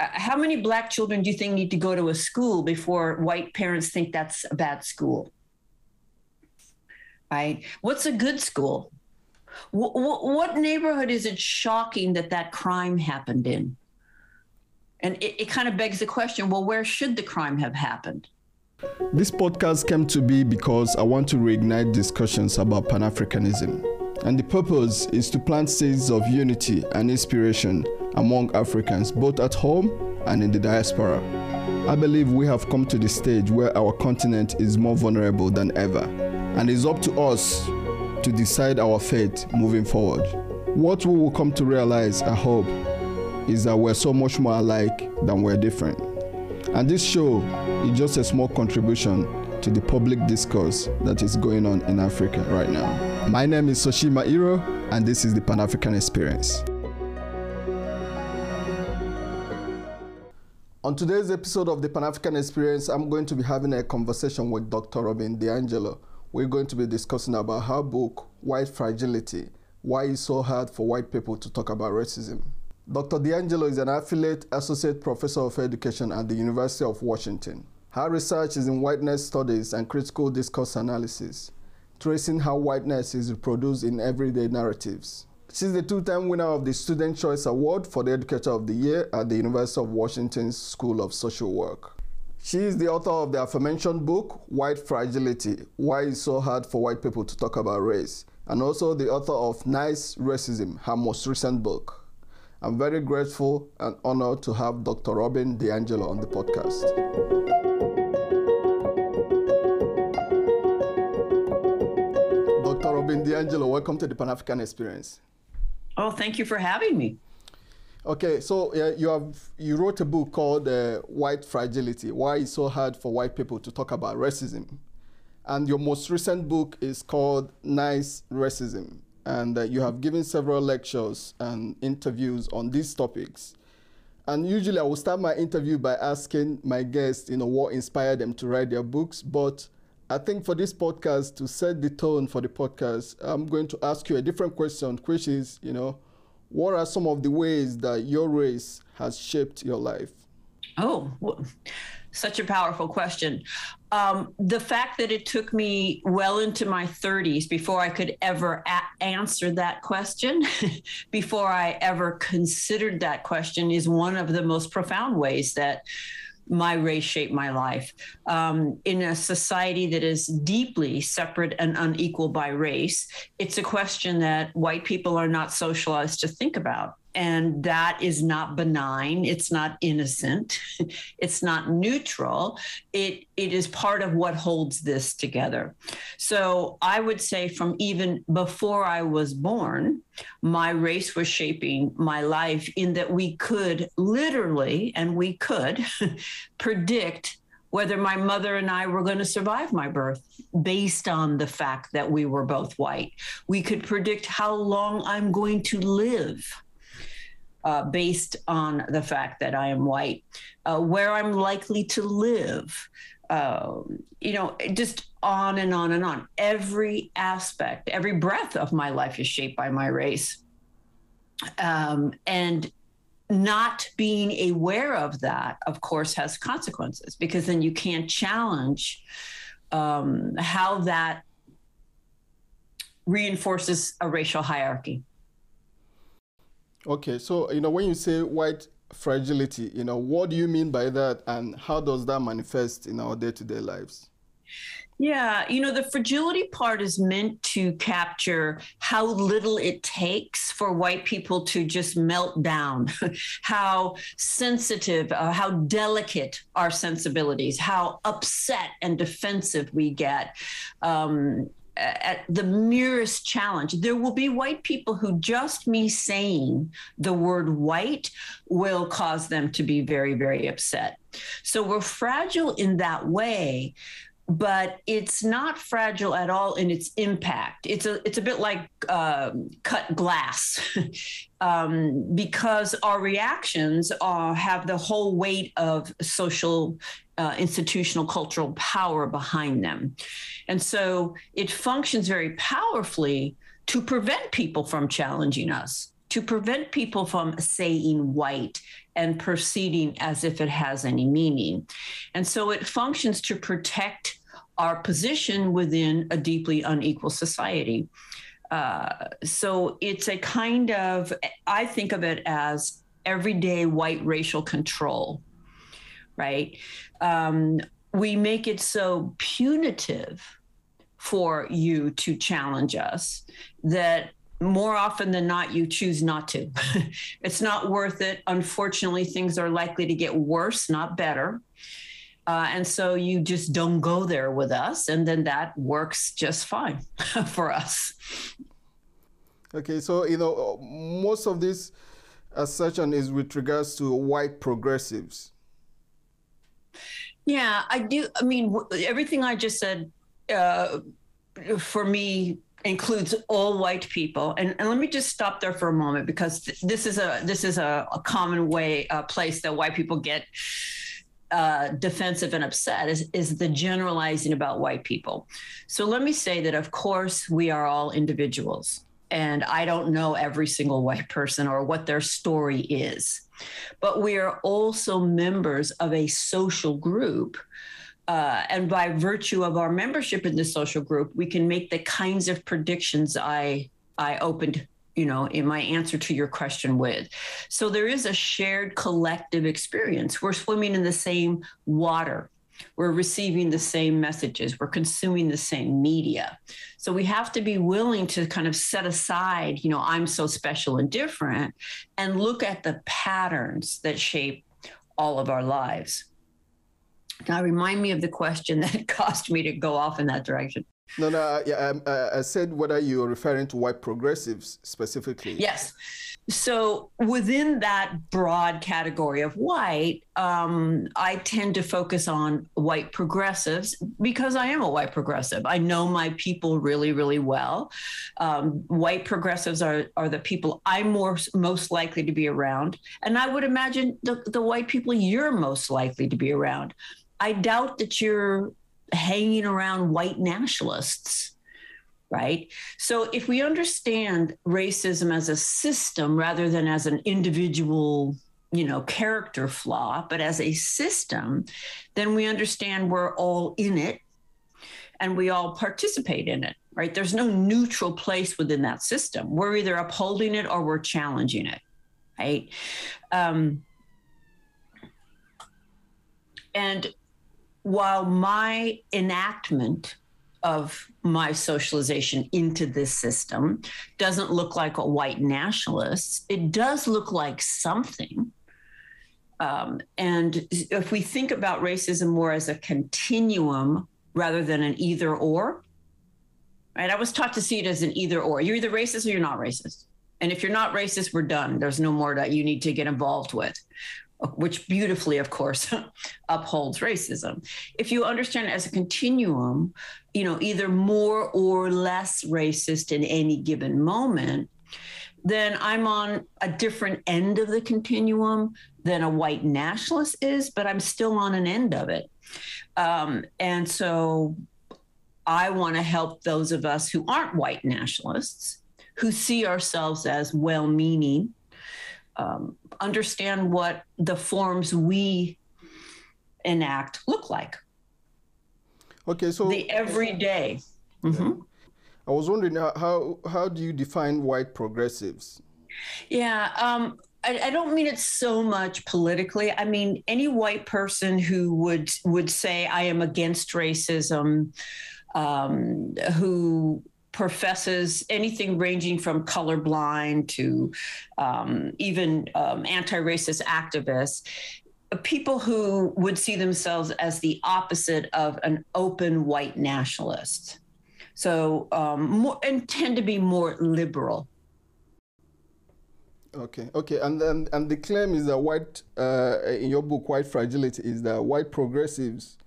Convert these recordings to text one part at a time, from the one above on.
uh, how many black children do you think need to go to a school before white parents think that's a bad school? Right? What's a good school? What neighborhood is it shocking that that crime happened in? And it, it kind of begs the question well, where should the crime have happened? This podcast came to be because I want to reignite discussions about Pan Africanism. And the purpose is to plant seeds of unity and inspiration among Africans, both at home and in the diaspora. I believe we have come to the stage where our continent is more vulnerable than ever, and it's up to us to decide our fate moving forward. What we will come to realize, I hope, is that we're so much more alike than we're different. And this show is just a small contribution to the public discourse that is going on in Africa right now. My name is Sochima Iroh, and this is the Pan African Experience. On today's episode of the Pan African Experience, I'm going to be having a conversation with Dr. Robin DiAngelo. We're going to be discussing about her book, White Fragility Why It's So Hard for White People to Talk About Racism. Dr. DiAngelo is an affiliate associate professor of education at the University of Washington. Her research is in whiteness studies and critical discourse analysis, tracing how whiteness is reproduced in everyday narratives. She's the two-time winner of the Student Choice Award for the Educator of the Year at the University of Washington's School of Social Work. She is the author of the aforementioned book, White Fragility, Why It's So Hard for White People to Talk About Race, and also the author of Nice Racism, her most recent book. I'm very grateful and honored to have Dr. Robin DiAngelo on the podcast. Dr. Robin DiAngelo, welcome to the Pan African Experience. Oh, thank you for having me. Okay, so uh, you have you wrote a book called uh, White Fragility: Why It's So Hard for White People to Talk About Racism, and your most recent book is called Nice Racism, and uh, you have given several lectures and interviews on these topics. And usually, I will start my interview by asking my guests, you know, what inspired them to write their books. But I think for this podcast, to set the tone for the podcast, I'm going to ask you a different question, which is, you know, what are some of the ways that your race has shaped your life? Oh, well, such a powerful question. Um, the fact that it took me well into my 30s before I could ever a- answer that question, before I ever considered that question, is one of the most profound ways that my race shaped my life. Um, in a society that is deeply separate and unequal by race, it's a question that white people are not socialized to think about. And that is not benign. It's not innocent. It's not neutral. It it is part of what holds this together. So I would say from even before I was born, my race was shaping my life in that we could literally and we could predict whether my mother and I were going to survive my birth based on the fact that we were both white. We could predict how long I'm going to live. Uh, based on the fact that I am white, uh, where I'm likely to live, uh, you know, just on and on and on. Every aspect, every breath of my life is shaped by my race. Um, and not being aware of that, of course, has consequences because then you can't challenge um, how that reinforces a racial hierarchy. Okay, so you know when you say white fragility, you know what do you mean by that, and how does that manifest in our day-to-day lives? Yeah, you know, the fragility part is meant to capture how little it takes for white people to just melt down, how sensitive, uh, how delicate our sensibilities, how upset and defensive we get. Um, at the merest challenge. There will be white people who just me saying the word white will cause them to be very, very upset. So we're fragile in that way but it's not fragile at all in its impact. It's a it's a bit like uh, cut glass, um, because our reactions have the whole weight of social, uh, institutional, cultural power behind them, and so it functions very powerfully to prevent people from challenging us, to prevent people from saying white and proceeding as if it has any meaning. And so it functions to protect our position within a deeply unequal society. Uh, so it's a kind of, I think of it as everyday white racial control, right? Um, we make it so punitive for you to challenge us that more often than not, you choose not to. it's not worth it. Unfortunately, things are likely to get worse, not better. Uh, and so you just don't go there with us. And then that works just fine for us. Okay, so, you know, most of this assertion is with regards to white progressives. Yeah, I do. I mean, everything I just said uh, for me includes all white people and, and, let me just stop there for a moment because th- this is a this is a, a common way a place that white people get uh, defensive and upset is, is the generalizing about white people. So let me say that of course we are all individuals and i don't know every single white person or what their story is but we are also members of a social group uh, and by virtue of our membership in the social group, we can make the kinds of predictions I I opened, you know, in my answer to your question with. So there is a shared collective experience. We're swimming in the same water. We're receiving the same messages. We're consuming the same media. So we have to be willing to kind of set aside, you know, I'm so special and different, and look at the patterns that shape all of our lives. Now, remind me of the question that caused me to go off in that direction. No, no, yeah, um, uh, I said whether you're referring to white progressives specifically. Yes. So within that broad category of white, um, I tend to focus on white progressives because I am a white progressive. I know my people really, really well. Um, white progressives are are the people I'm more most likely to be around, and I would imagine the, the white people you're most likely to be around. I doubt that you're hanging around white nationalists, right? So if we understand racism as a system rather than as an individual, you know, character flaw, but as a system, then we understand we're all in it and we all participate in it, right? There's no neutral place within that system. We're either upholding it or we're challenging it, right? Um, and while my enactment of my socialization into this system doesn't look like a white nationalist, it does look like something. Um, and if we think about racism more as a continuum rather than an either or, right? I was taught to see it as an either or. You're either racist or you're not racist. And if you're not racist, we're done. There's no more that you need to get involved with which beautifully, of course, upholds racism. If you understand as a continuum, you know, either more or less racist in any given moment, then I'm on a different end of the continuum than a white nationalist is, but I'm still on an end of it. Um, and so I want to help those of us who aren't white nationalists, who see ourselves as well meaning um, understand what the forms we enact look like. Okay, so the everyday. Mm-hmm. I was wondering how how do you define white progressives? Yeah, um, I, I, don't mean it so much politically. I mean any white person who would would say I am against racism, um, who professes anything ranging from colorblind to um, even um, anti-racist activists people who would see themselves as the opposite of an open white nationalist. So um, more, and tend to be more liberal. Okay okay. And then and the claim is that white uh, in your book white fragility is that white progressives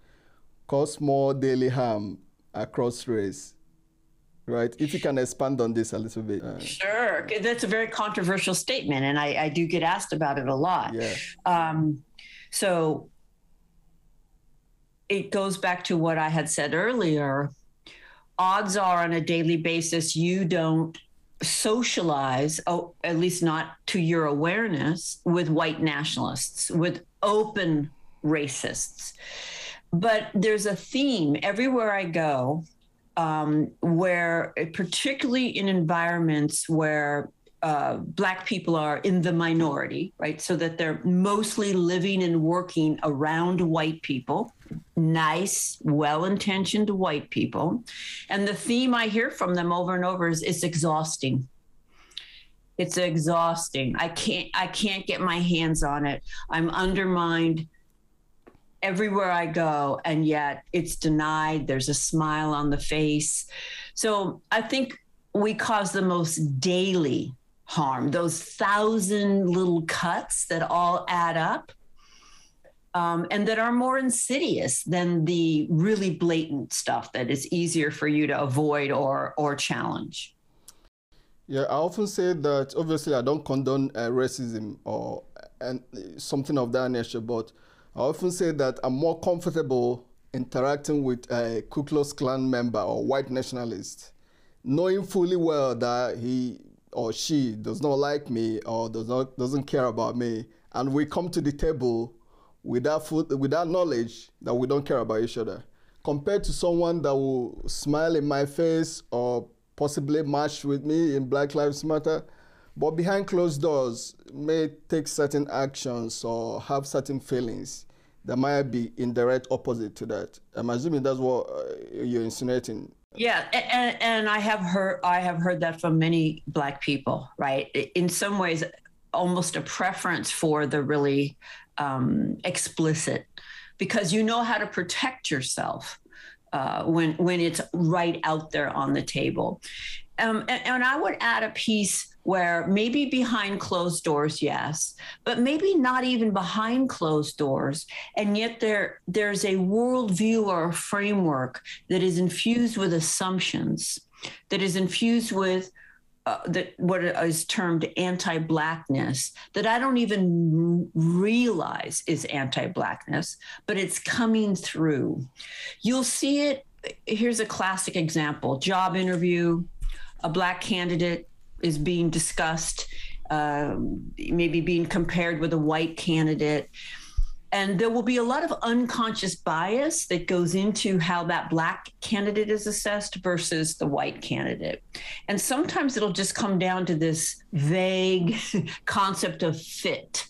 cause more daily harm across race right? If you can expand on this a little bit. Uh, sure. That's a very controversial statement, and I, I do get asked about it a lot. Yeah. Um, so it goes back to what I had said earlier. Odds are on a daily basis, you don't socialize, oh, at least not to your awareness, with white nationalists, with open racists. But there's a theme everywhere I go um, where, particularly in environments where uh, Black people are in the minority, right? So that they're mostly living and working around white people, nice, well intentioned white people. And the theme I hear from them over and over is it's exhausting. It's exhausting. I can't I can't get my hands on it. I'm undermined everywhere I go, and yet it's denied. There's a smile on the face. So I think we cause the most daily harm, those thousand little cuts that all add up. Um, and that are more insidious than the really blatant stuff that is easier for you to avoid or or challenge. Yeah, I often say that obviously I don't condone uh, racism or and something of that nature, but I often say that I'm more comfortable interacting with a Ku Klux Klan member or white nationalist, knowing fully well that he or she does not like me or does not doesn't care about me, and we come to the table without food, without knowledge that we don't care about each other, compared to someone that will smile in my face or possibly march with me in Black Lives Matter, but behind closed doors may take certain actions or have certain feelings that might be in direct opposite to that. I'm assuming that's what uh, you're insinuating. Yeah, and, and I have heard I have heard that from many black people, right? In some ways, almost a preference for the really um, explicit, because you know how to protect yourself uh, when when it's right out there on the table. Um, and, and I would add a piece where maybe behind closed doors yes but maybe not even behind closed doors and yet there there's a worldview or a framework that is infused with assumptions that is infused with uh, that what is termed anti-blackness that I don't even realize is anti-blackness, but it's coming through. You'll see it. Here's a classic example: job interview, a black candidate is being discussed, uh, maybe being compared with a white candidate. And there will be a lot of unconscious bias that goes into how that black candidate is assessed versus the white candidate. And sometimes it'll just come down to this vague concept of fit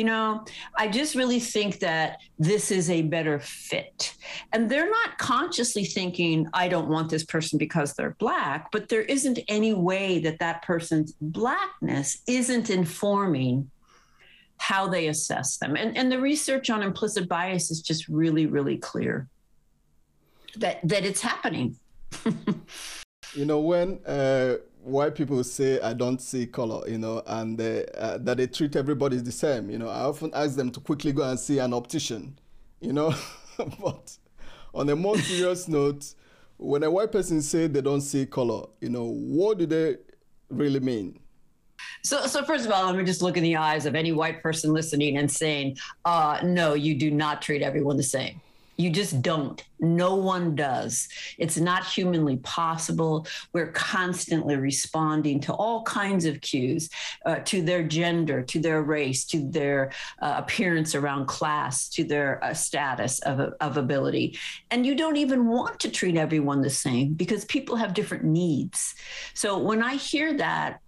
you know, I just really think that this is a better fit. And they're not consciously thinking, I don't want this person because they're black, but there isn't any way that that person's blackness isn't informing how they assess them. And, and the research on implicit bias is just really, really clear that, that it's happening. you know, when uh, white people say I don't see color, you know, and they, uh, that they treat everybody the same. You know, I often ask them to quickly go and see an optician, you know. but on a more serious note, when a white person say they don't see color, you know, what do they really mean? So, so first of all, let me just look in the eyes of any white person listening and saying, uh, "No, you do not treat everyone the same." You just don't. No one does. It's not humanly possible. We're constantly responding to all kinds of cues uh, to their gender, to their race, to their uh, appearance around class, to their uh, status of, of ability. And you don't even want to treat everyone the same because people have different needs. So when I hear that,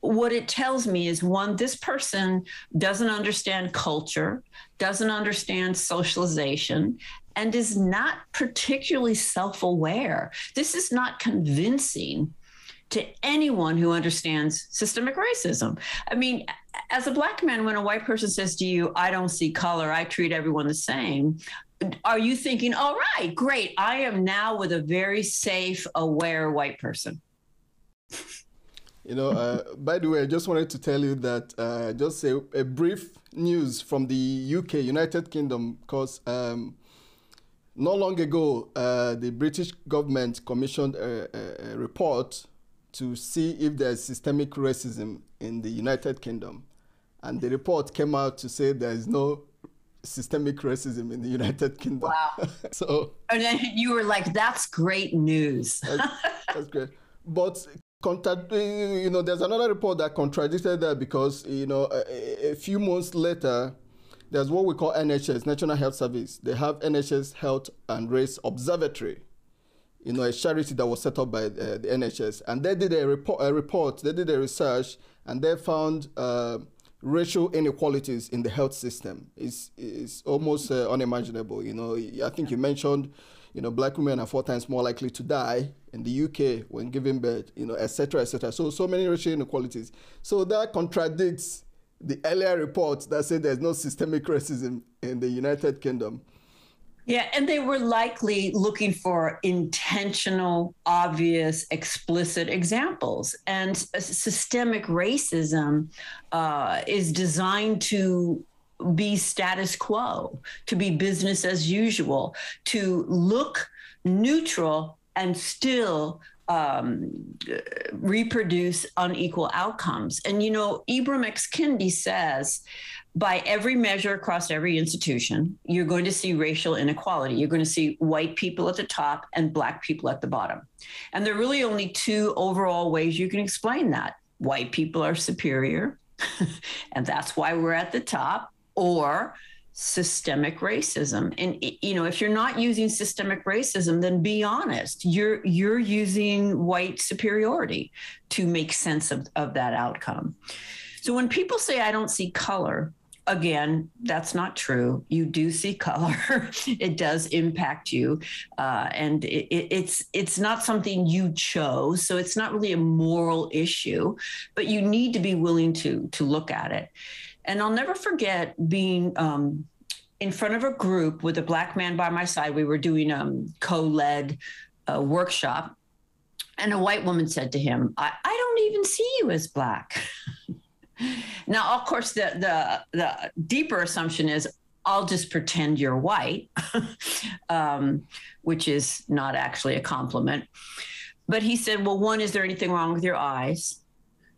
what it tells me is one, this person doesn't understand culture, doesn't understand socialization, and is not particularly self aware. This is not convincing to anyone who understands systemic racism. I mean, as a black man, when a white person says to you, I don't see color, I treat everyone the same, are you thinking, all right, great, I am now with a very safe, aware white person? You know, uh, by the way, I just wanted to tell you that uh, just a, a, brief news from the UK, United Kingdom, because um, not long ago, uh, the British government commissioned a, a, a, report to see if there's systemic racism in the United Kingdom. And the report came out to say there is no systemic racism in the United Kingdom. Wow. so and then you were like, that's great news. that's, that's great. But contact, you know, there's another report that contradicted that because, you know, a, a, few months later, there's what we call NHS, National Health Service. They have NHS Health and Race Observatory, you know, a charity that was set up by uh, the NHS. And they did a report, a report, they did a research, and they found uh, racial inequalities in the health system. It's, it's almost uh, unimaginable. You know, I think you mentioned you know, black women are four times more likely to die in the UK when giving birth, you know, etc., etc. So, so many racial inequalities. So that contradicts the earlier reports that said there's no systemic racism in the United Kingdom. Yeah, and they were likely looking for intentional, obvious, explicit examples. And systemic racism uh, is designed to be status quo, to be business as usual, to look neutral and still um, reproduce unequal outcomes. And you know, Ibram X. Kendi says, by every measure across every institution, you're going to see racial inequality. You're going to see white people at the top and black people at the bottom. And there are really only two overall ways you can explain that. White people are superior, and that's why we're at the top or systemic racism. And you know if you're not using systemic racism then be honest. You're you're using white superiority to make sense of, of that outcome. So when people say i don't see color again that's not true. You do see color. It does impact you. Uh, and it, it, it's it's not something you chose so it's not really a moral issue but you need to be willing to to look at it and I'll never forget being um, in front of a group with a black man by my side. We were doing a um, co led uh, workshop. And a white woman said to him, I, I don't even see you as black. now, of course, the, the, the deeper assumption is I'll just pretend you're white, um, which is not actually a compliment. But he said, Well, one, is there anything wrong with your eyes?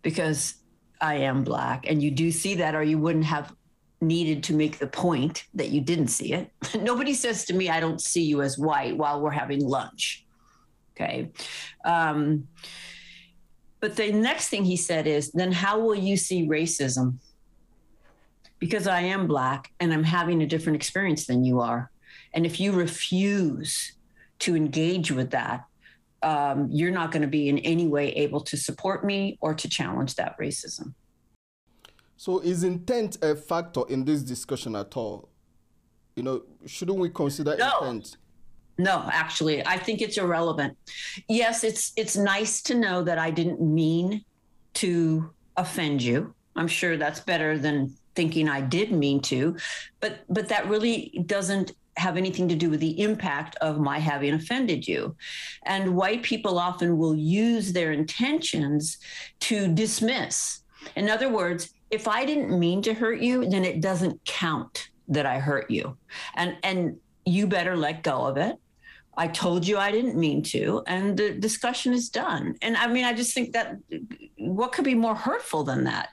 Because I am black. And you do see that, or you wouldn't have needed to make the point that you didn't see it. Nobody says to me, I don't see you as white while we're having lunch. Okay. Um, but the next thing he said is, then how will you see racism? Because I am black and I'm having a different experience than you are. And if you refuse to engage with that, um, you're not going to be in any way able to support me or to challenge that racism. So, is intent a factor in this discussion at all? You know, shouldn't we consider no. intent? No, actually, I think it's irrelevant. Yes, it's it's nice to know that I didn't mean to offend you. I'm sure that's better than thinking I did mean to, but but that really doesn't have anything to do with the impact of my having offended you. And white people often will use their intentions to dismiss. In other words, if I didn't mean to hurt you, then it doesn't count that I hurt you. And and you better let go of it. I told you I didn't mean to, and the discussion is done. And I mean, I just think that what could be more hurtful than that?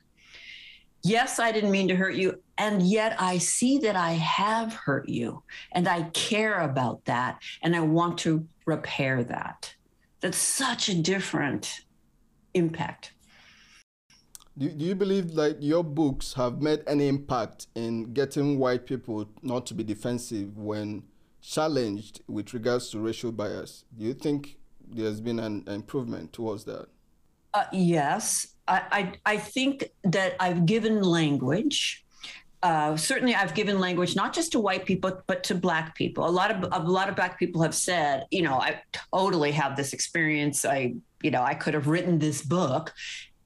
Yes, I didn't mean to hurt you. And yet I see that I have hurt you and I care about that and I want to repair that. That's such a different impact. Do, do you believe that your books have made any impact in getting white people not to be defensive when challenged with regards to racial bias? Do you think there's been an improvement towards that? Uh, yes, I, I, think that I've given language. Uh, certainly, I've given language not just to white people, but to black people. A lot of a lot of black people have said, you know, I totally have this experience. I, you know, I could have written this book,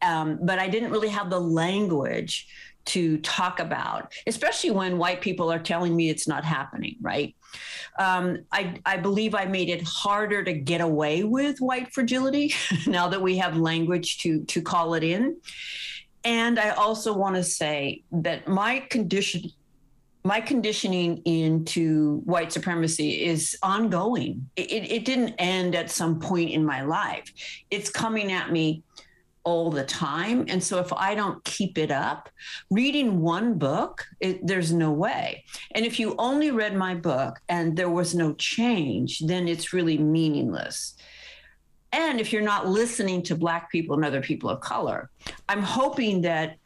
um, but I didn't really have the language to talk about, especially when white people are telling me it's not happening, right? Um, I, I believe I made it harder to get away with white fragility now that we have language to, to call it in. And I also want to say that my condition, my conditioning into white supremacy is ongoing. It, it, it didn't end at some point in my life. It's coming at me all the time. And so if I don't keep it up, reading one book, it, there's no way. And if you only read my book and there was no change, then it's really meaningless. and if you're not listening to Black people and other people of color, I'm hoping that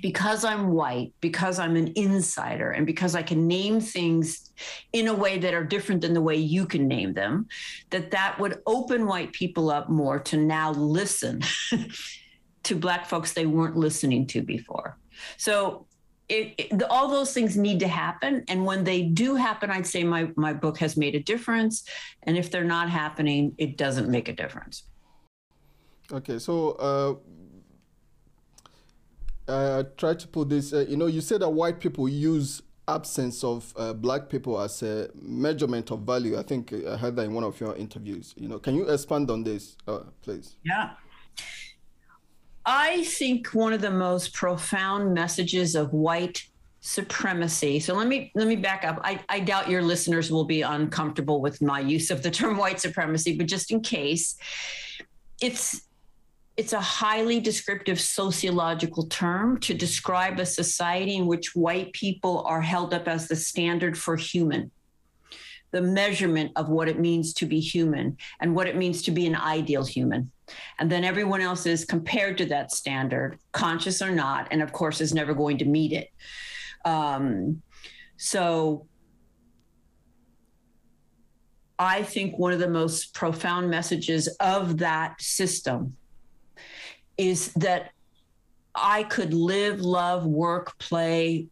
because I'm white, because I'm an insider, and because I can name things in a way that are different than the way you can name them, that that would open white people up more to now listen to Black folks they weren't listening to before. So it, it, the, all those things need to happen. And when they do happen, I'd say my, my book has made a difference. And if they're not happening, it doesn't make a difference. Okay, so uh, uh, try to put this. Uh, you know, you said that white people use absence of uh, black people as a measurement of value. I think I heard that in one of your interviews. You know, can you expand on this, uh, please? Yeah. I think one of the most profound messages of white supremacy. So let me let me back up. I, I doubt your listeners will be uncomfortable with my use of the term white supremacy, but just in case, it's it's a highly descriptive sociological term to describe a society in which white people are held up as the standard for human the measurement of what it means to be human and what it means to be an ideal human. And then everyone else is compared to that standard, conscious or not, and of course is never going to meet it. Um, so I think one of the most profound messages of that system is that I could live, love, work, play,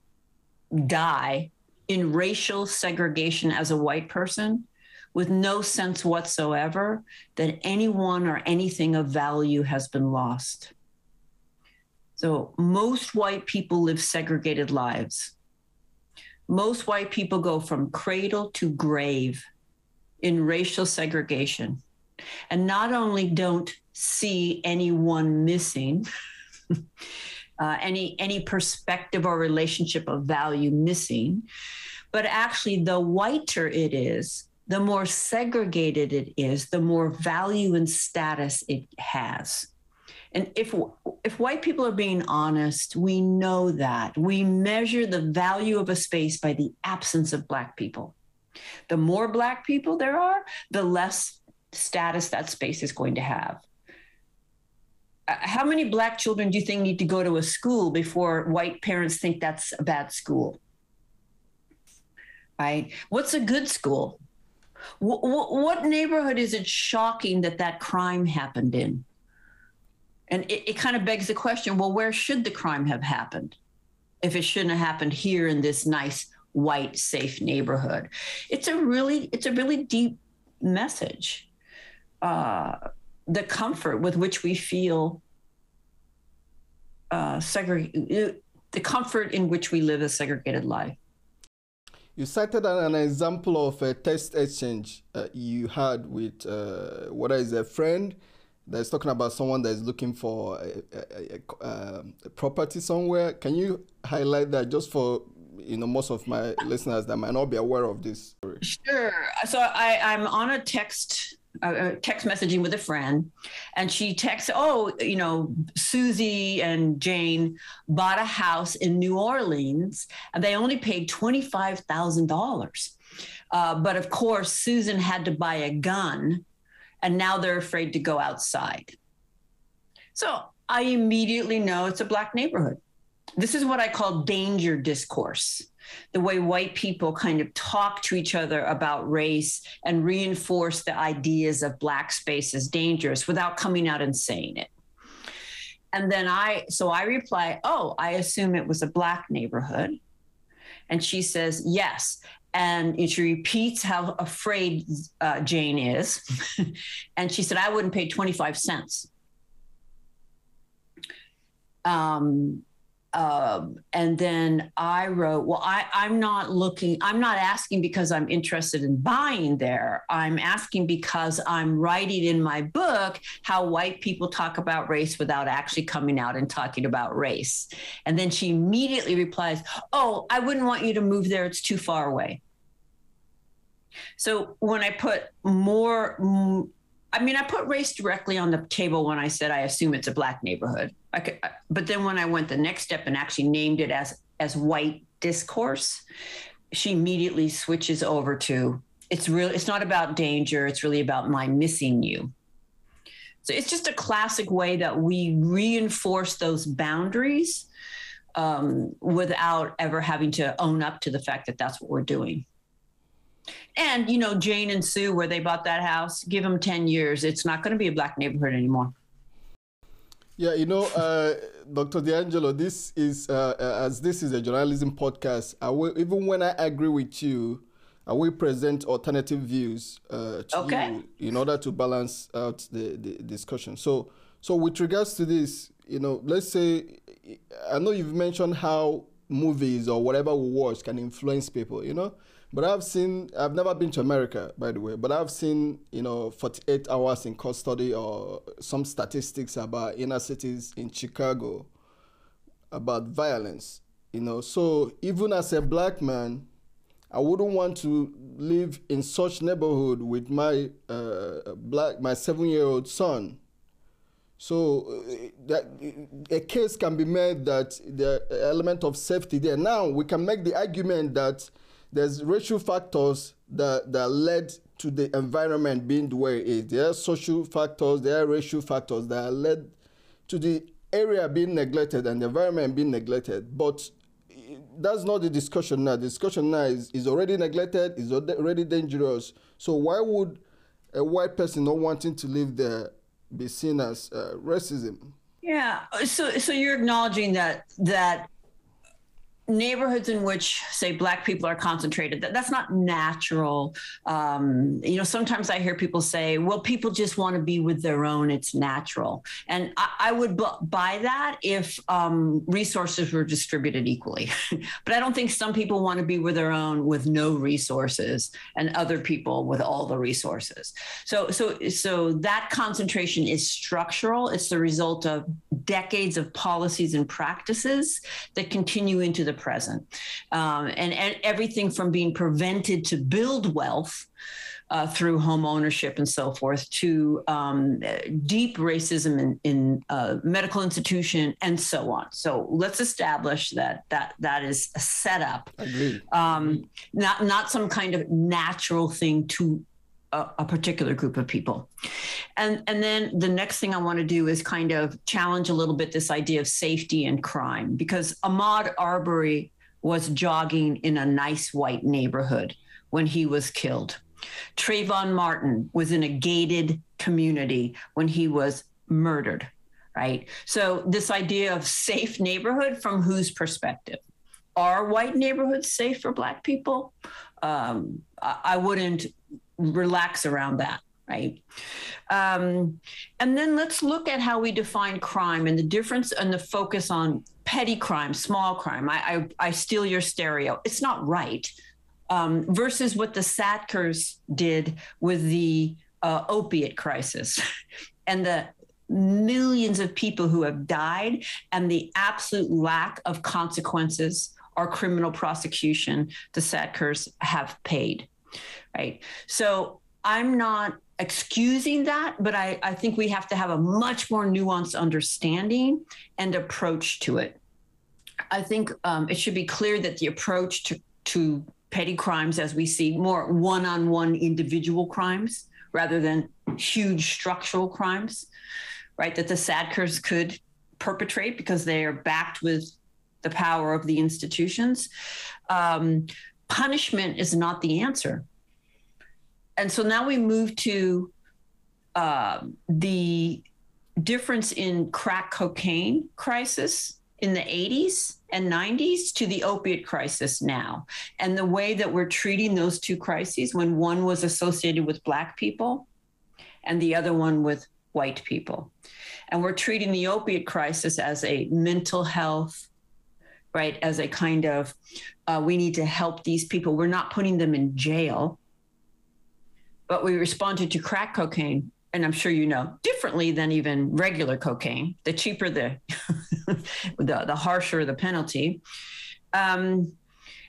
die in racial segregation as a white person with no sense whatsoever that anyone or anything of value has been lost. So, most white people live segregated lives. Most white people go from cradle to grave in racial segregation and not only don't see anyone missing. uh, any any perspective or relationship of value missing. But actually the whiter it is the more segregated it is the more value and status it has. And if if white people are being honest we know that. We measure the value of a space by the absence of black people. The more black people there are the less status that space is going to have how many black children do you think need to go to a school before white parents think that's a bad school? Right? What's a good school? W- w- what neighborhood is it shocking that that crime happened in? And it, it kind of begs the question well, where should the crime have happened if it shouldn't have happened here in this nice, white, safe neighborhood? It's a really, it's a really deep message. Uh, the comfort with which we feel uh, segregated, uh, the comfort in which we live a segregated life. You cited an example of a text exchange uh, you had with uh, what is a friend that's talking about someone that's looking for a, a, a, um, a, property somewhere. Can you highlight that just for you know most of my listeners that might not be aware of this? Sure. So I, I'm on a text uh, text messaging with a friend, and she texts, "Oh, you know, Susie and Jane bought a house in New Orleans, and they only paid twenty five thousand uh, dollars." But of course, Susan had to buy a gun, and now they're afraid to go outside. So I immediately know it's a black neighborhood. This is what I call danger discourse the way white people kind of talk to each other about race and reinforce the ideas of black space as dangerous without coming out and saying it. And then I, so I reply, Oh, I assume it was a black neighborhood. And she says, Yes. And she repeats how afraid uh, Jane is. and she said, I wouldn't pay 25 cents. Um, um, and then I wrote, well, I, I'm not looking, I'm not asking because I'm interested in buying there. I'm asking because I'm writing in my book how white people talk about race without actually coming out and talking about race. And then she immediately replies, Oh, I wouldn't want you to move there. It's too far away. So when I put more, I mean, I put race directly on the table when I said I assume it's a black neighborhood. I could, but then when I went the next step and actually named it as as white discourse, she immediately switches over to it's real. It's not about danger. It's really about my missing you. So it's just a classic way that we reinforce those boundaries um, without ever having to own up to the fact that that's what we're doing. And, you know, Jane and Sue, where they bought that house, give them 10 years. It's not going to be a black neighborhood anymore. Yeah, you know, uh, Dr. DiAngelo, this is, uh, uh, as this is a journalism podcast, I will, even when I agree with you, I will present alternative views uh, to okay. you in order to balance out the, the discussion. So, so with regards to this, you know, let's say, I know you've mentioned how movies or whatever we watch can influence people, you know, but I've seen, I've never been to America, by the way, but I've seen, you know, 48 hours in custody or some statistics about inner cities in Chicago about violence, you know. So even as a black man, I wouldn't want to live in such neighborhood with my uh, black, my seven-year-old son. So uh, that a case can be made that the element of safety there. Now we can make the argument that there's racial factors that, that led to the environment being the way it is. There are social factors, there are racial factors that led to the area being neglected and the environment being neglected. But that's not the discussion now. The discussion now is, is already neglected, is already dangerous. So why would a white person not wanting to live there be seen as uh, racism? Yeah. So so you're acknowledging that that neighborhoods in which say black people are concentrated that, that's not natural. Um, you know sometimes i hear people say well people just want to be with their own it's natural. And i, I would b- buy that if um, resources were distributed equally. But i don't think some people want to be with their own with no resources and other people with all the resources. So so so that concentration is structural. It's the result of decades of policies and practices that continue into the present. Um, and, and everything from being prevented to build wealth. Uh, through home ownership and so forth, to um, deep racism in, in uh, medical institution and so on. So let's establish that that that is a setup, um, not not some kind of natural thing to a, a, particular group of people. And, and then the next thing I want to do is kind of challenge a little bit this idea of safety and crime because Ahmaud Arbery was jogging in a nice white neighborhood when he was killed. Trayvon Martin was in a gated community when he was murdered, right? So, this idea of safe neighborhood from whose perspective? Are white neighborhoods safe for Black people? Um, I wouldn't relax around that right? Um, and then let's look at how we define crime and the difference and the focus on petty crime, small crime. I, I, I steal your stereo. It's not right. Um, versus what the Sacklers did with the uh, opiate crisis and the millions of people who have died and the absolute lack of consequences or criminal prosecution the Sacklers have paid right? So I'm not excusing that, but I, I think we have to have a much more nuanced understanding and approach to it. I think um, it should be clear that the approach to, to petty crimes, as we see more one on one individual crimes rather than huge structural crimes, right, that the Sacklers could perpetrate because they are backed with the power of the institutions. Um, punishment is not the answer and so now we move to uh, the difference in crack cocaine crisis in the 80s and 90s to the opiate crisis now and the way that we're treating those two crises when one was associated with black people and the other one with white people. And we're treating the opiate crisis as a mental health right as a kind of uh, we need to help these people. We're not putting them in jail but we responded to crack cocaine and I'm sure you know differently than even regular cocaine. The cheaper the the, the harsher the penalty. Um,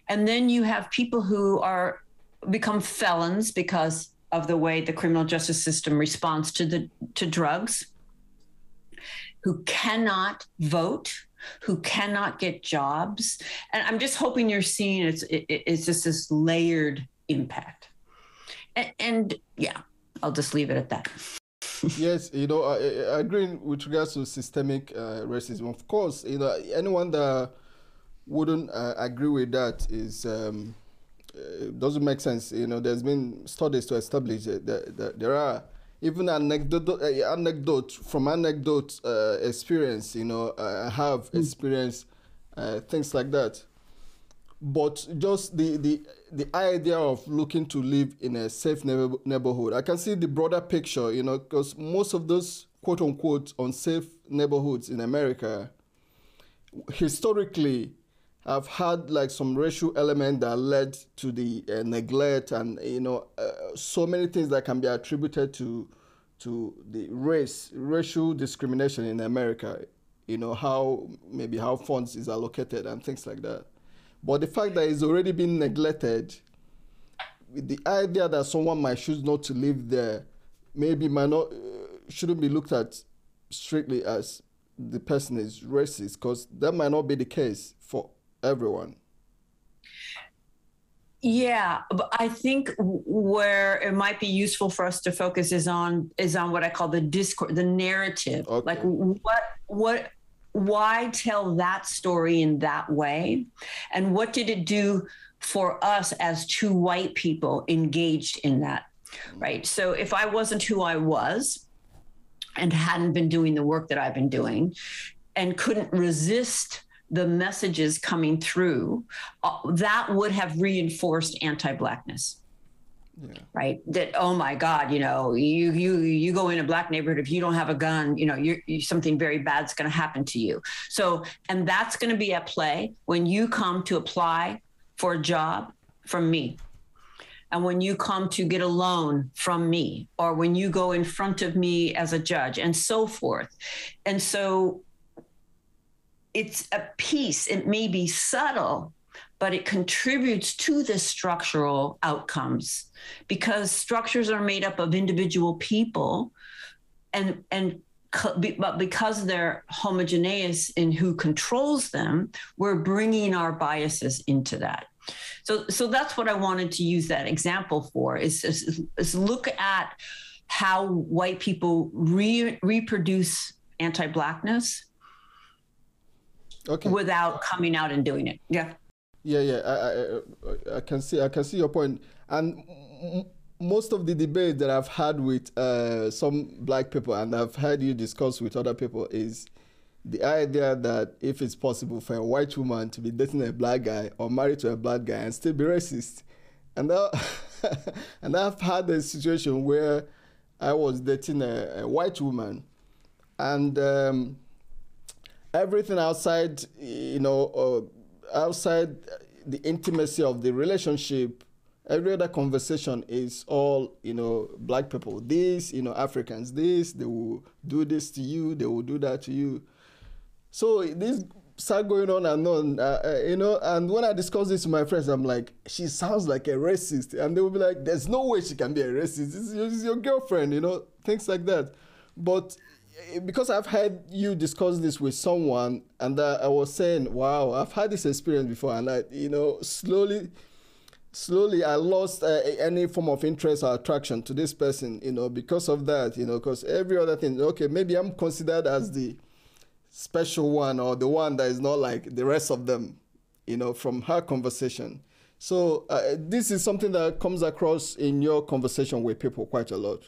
and then you have people who are become felons because of the way the criminal justice system responds to the to drugs, who cannot vote, who cannot get jobs, and I'm just hoping you're seeing it's it, it's just this layered impact and, and yeah, I'll just leave it at that. yes, you know, I, I, agree with regards to systemic uh, racism. Of course, you know, anyone that wouldn't uh, agree with that is um, uh, doesn't make sense. You know, there's been studies to establish that, that, that there are even anecdote, uh, anecdote from anecdote uh, experience. You know, I have mm. experienced uh, things like that. But just the, the the idea of looking to live in a safe neighborhood, I can see the broader picture. You know, because most of those quote unquote unsafe neighborhoods in America historically have had like some racial element that led to the uh, neglect and you know uh, so many things that can be attributed to to the race racial discrimination in America you know how maybe how funds is allocated and things like that but the fact that it's already been neglected with the idea that someone might choose not to live there maybe might not uh, shouldn't be looked at strictly as the person is racist because that might not be the case for everyone. Yeah, but I think where it might be useful for us to focus is on is on what I call the discourse, the narrative. Okay. Like what what why tell that story in that way, and what did it do for us as two white people engaged in that, right? So if I wasn't who I was, and hadn't been doing the work that I've been doing, and couldn't resist the messages coming through, uh, that would have reinforced anti-blackness. Yeah. right? That oh my god you know you you you go in a black neighborhood if you don't have a gun you know you're, you, something very bad's going to happen to you. So and that's going to be at play when you come to apply for a job from me. And when you come to get a loan from me or when you go in front of me as a judge and so forth. And so it's a piece, it may be subtle, but it contributes to the structural outcomes because structures are made up of individual people and and but because they're homogeneous in who controls them we're bringing our biases into that so so that's what i wanted to use that example for is is, is look at how white people re- reproduce anti-blackness okay. without coming out and doing it. Yeah. Yeah, yeah, I, I, I can see, I can see your point, and most of the debate that I've had with uh, some black people, and I've heard you discuss with other people, is the idea that if it's possible for a white woman to be dating a black guy or married to a black guy and still be racist, and and I've had a situation where I was dating a, a white woman, and um, everything outside, you know, uh, outside the intimacy of the relationship, every other conversation is all, you know, black people. This, you know, Africans, this, they will do this to you, they will do that to you. So this start going on and on, uh, uh, you know. And when I discuss this with my friends, I'm like, she sounds like a racist, and they will be like, "There's no way she can be a racist. This is your girlfriend," you know, things like that. But because I've had you discuss this with someone, and I was saying, "Wow, I've had this experience before," and I, you know, slowly, slowly, I lost uh, any form of interest or attraction to this person, you know, because of that, you know, because every other thing, okay, maybe I'm considered as the special one or the one that is not like the rest of them, you know, from her conversation. So uh, this is something that comes across in your conversation with people quite a lot.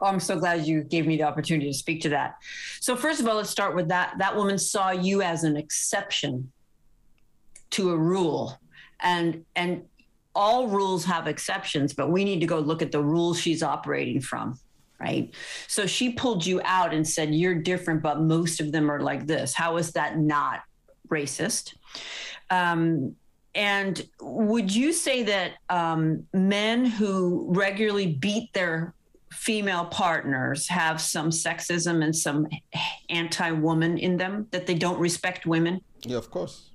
Oh, I'm so glad you gave me the opportunity to speak to that. So first of all, let's start with that. That woman saw you as an exception to a rule. And and all rules have exceptions, but we need to go look at the rules she's operating from. Right. So she pulled you out and said, You're different, but most of them are like this. How is that not racist? Um, and would you say that um, men who regularly beat their female partners have some sexism and some anti-woman in them that they don't respect women? Yeah, of course.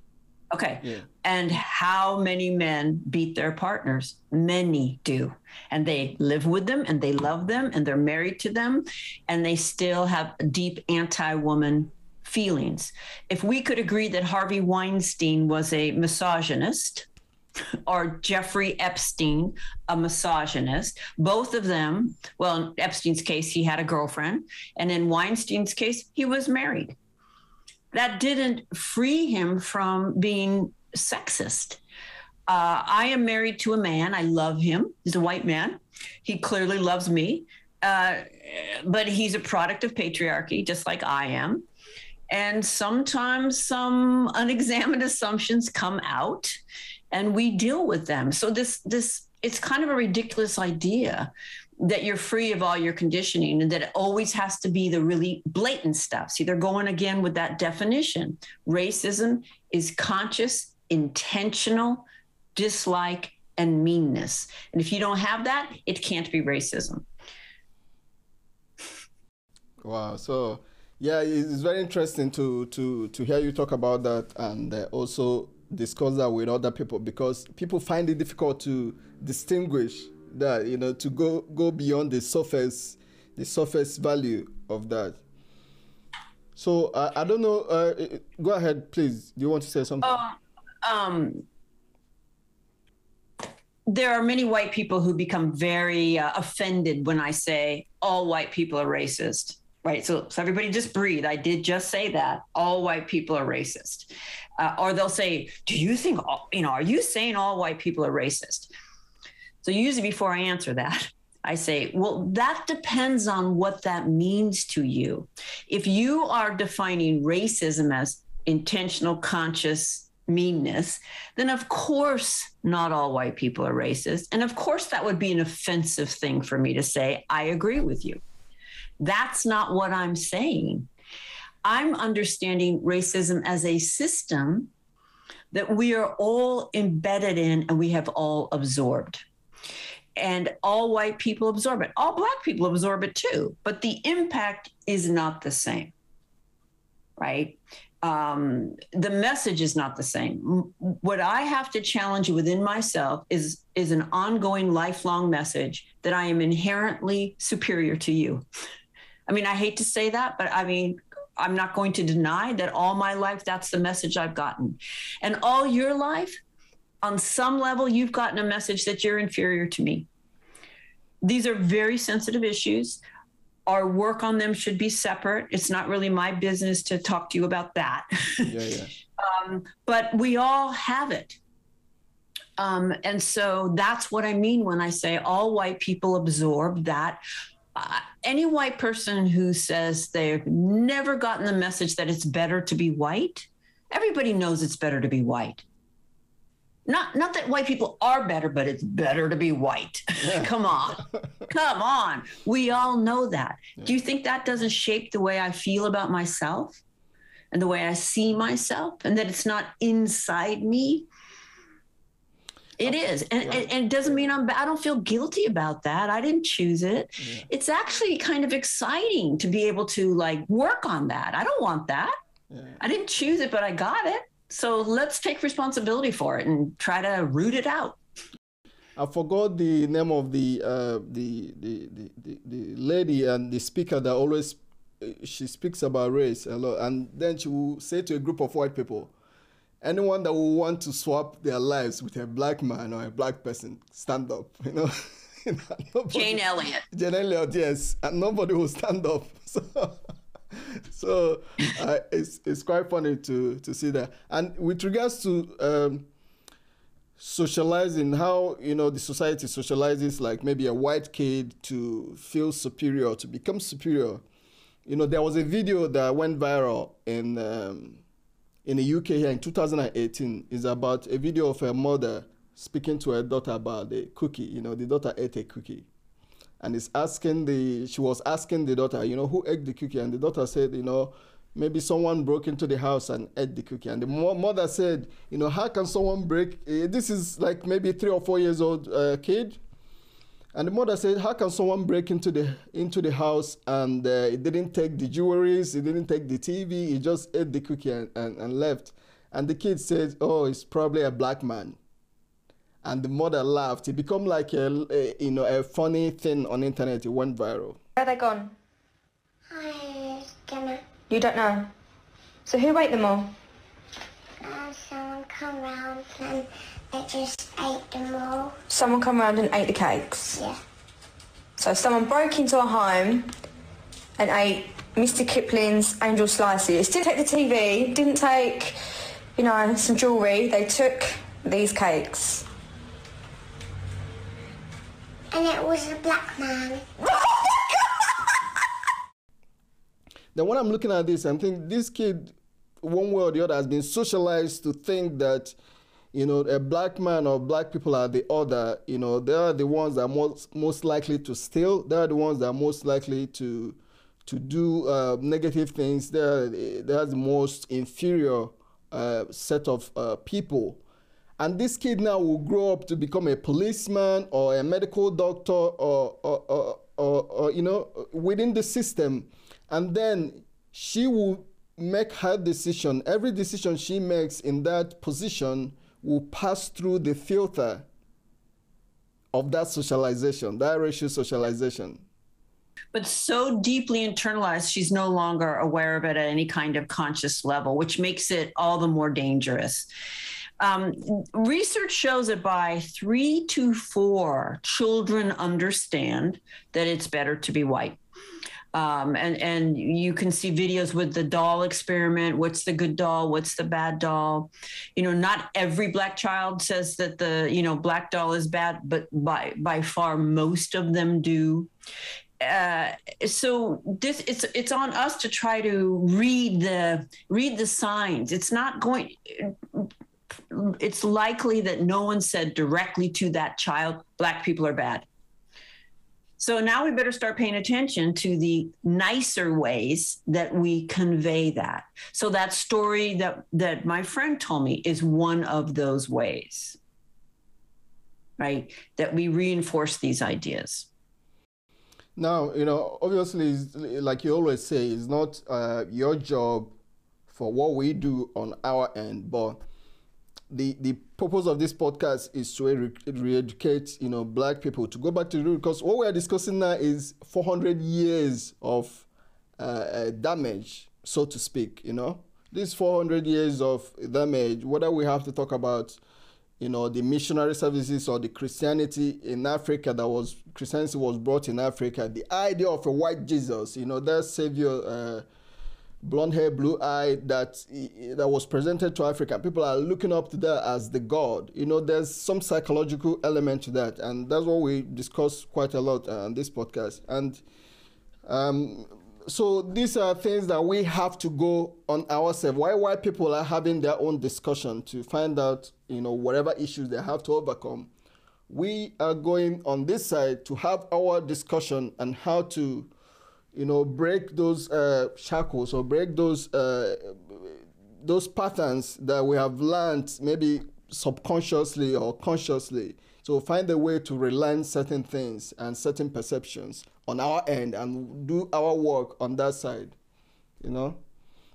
Okay. Yeah. And how many men beat their partners? Many do. And they live with them and they love them and they're married to them and they still have deep anti-woman feelings. If we could agree that Harvey Weinstein was a misogynist, or Jeffrey Epstein, a misogynist. Both of them, well, in Epstein's case, he had a girlfriend, and in Weinstein's case, he was married. That didn't free him from being sexist. Uh, I am married to a man. I love him. He's a white man. He clearly loves me. Uh, but he's a product of patriarchy, just like I am. And sometimes some unexamined assumptions come out and we deal with them. So this this it's kind of a ridiculous idea that you're free of all your conditioning and that it always has to be the really blatant stuff. See, they're going again with that definition. Racism is conscious, intentional dislike and meanness. And if you don't have that, it can't be racism. Wow. So, yeah, it's very interesting to to to hear you talk about that and uh, also discuss that with other people because people find it difficult to distinguish that you know to go go beyond the surface the surface value of that. So uh, i don't know uh, go ahead please. Do you want to say something? Uh, um there are many white people who become very uh, offended when i say all white people are racist right. So, so everybody just breathe. I did just say that. All white people are racist. Uh, or they'll say do you think all, you know are you saying all white people are racist? So usually before I answer that, I say, well, that depends on what that means to you. If you are defining racism as intentional, conscious meanness, then of course not all white people are racist. And of course that would be an offensive thing for me to say, I agree with you. That's not what I'm saying. I'm understanding racism as a system that we are all embedded in and we have all absorbed and all white people absorb it. All black people absorb it too, but the impact is not the same, right? Um, the message is not the same. What I have to challenge within myself is is an ongoing, lifelong message that I am inherently superior to you. I mean, I hate to say that, but I mean, I'm not going to deny that all my life that's the message I've gotten, and all your life on some level, you've gotten a message that you're inferior to me. These are very sensitive issues. Our work on them should be separate. It's not really my business to talk to you about that. Yeah, yeah. um, but we all have it. Um, and so that's what I mean when I say all white people absorb that. Uh, any white person who says they've never gotten the message that it's better to be white, everybody knows it's better to be white not not that white people are better, but it's better to be white. Yeah. Come on. Come on. We all know that. Yeah. Do you think that doesn't shape the way I feel about myself and the way I see myself and that it's not inside me? It is, And, right. and, and, it doesn't mean I'm I don't feel guilty about that. I didn't choose it. Yeah. It's actually kind of exciting to be able to like work on that. I don't want that. I didn't choose it, but I got it. So let's take responsibility for it and try to root it out. I forgot the name of the, uh, the, the, the, the, the lady and the speaker that always she speaks about race a lot, and then she will say to a group of white people, anyone that will want to swap their lives with a black man or a black person, stand up. You know. nobody, Jane Elliott. Jane Elliott, yes, and nobody will stand up. So so uh, it's it's quite funny to to see that. And with regards to um, socializing, how you know the society socializes like maybe a white kid to feel superior, to become superior. You know, there was a video that went viral in um, in the UK here in 2018. is about a video of a mother speaking to her daughter about the cookie. You know, the daughter ate a cookie and is asking the she was asking the daughter, you know, who ate the cookie, and the daughter said, you know, maybe someone broke into the house and ate the cookie, and the mother said, you know, how can someone break? Uh, this is like maybe three or four years old uh, kid. And the mother said, "How can someone break into the into the house and uh, it didn't take the jewelries, it didn't take the TV, he just ate the cookie and, and, and left?" And the kid said, "Oh, it's probably a black man." and the mother laughed. It became like a, a, you know a funny thing on internet. It went viral. Where are they gone? I don't know. You don't know. So who ate them all? Uh, someone come around and I just ate them all. Someone come around and ate the cakes. Yeah. So someone broke into a home and ate Mr. Kipling's Angel Slices. Didn't take the TV, didn't take, you know, some jewellery. They took these cakes. And it was a black man. Then when I'm looking at this, I'm thinking this kid, one way or the other, has been socialized to think that, you know, a black man or black people are the other. You know, they are the ones that are most most likely to steal. They are the ones that are most likely to to do uh, negative things. They are, they are the most inferior uh, set of uh, people. And this kid now will grow up to become a policeman or a medical doctor or, or, or, or, or you know, within the system. And then she will make her decision. Every decision she makes in that position will pass through the filter of that socialization, that racial socialization. but so deeply internalized, she's no longer aware of it at any kind of conscious level, which makes it all the more dangerous. Um, research shows that by three to four, children understand that it's better to be white. Um, and and you can see videos with the doll experiment. What's the good doll? What's the bad doll? You know, not every black child says that the you know black doll is bad, but by by far most of them do uh, so this it's it's on us to try to read the read the signs. It's not going. It's likely that no one said directly to that child, "Black people are bad." So now we better start paying attention to the nicer ways that we convey that. So that story that that my friend told me is one of those ways. Right? That we reinforce these ideas. Now, you know, obviously, like you always say, it's not uh, your job for what we do on our end, but the the purpose of this podcast is to re- re-educate, you know, black people to go back to the root. Because what we are discussing now is 400 years of uh, uh, damage, so to speak. You know, these 400 years of damage. Whether we have to talk about you know the missionary services or the christianity in africa that was christianity was brought in africa the idea of a white jesus you know that savior uh, blonde hair blue eye that that was presented to africa people are looking up to that as the god you know there's some psychological element to that and that's what we discuss quite a lot uh, on this podcast and um, so these are things that we have to go on ourselves. Why white people are having their own discussion to find out, you know, whatever issues they have to overcome. We are going on this side to have our discussion and how to, you know, break those uh, shackles or break those uh, those patterns that we have learned maybe subconsciously or consciously. So find a way to relearn certain things and certain perceptions on our end and do our work on that side. You know?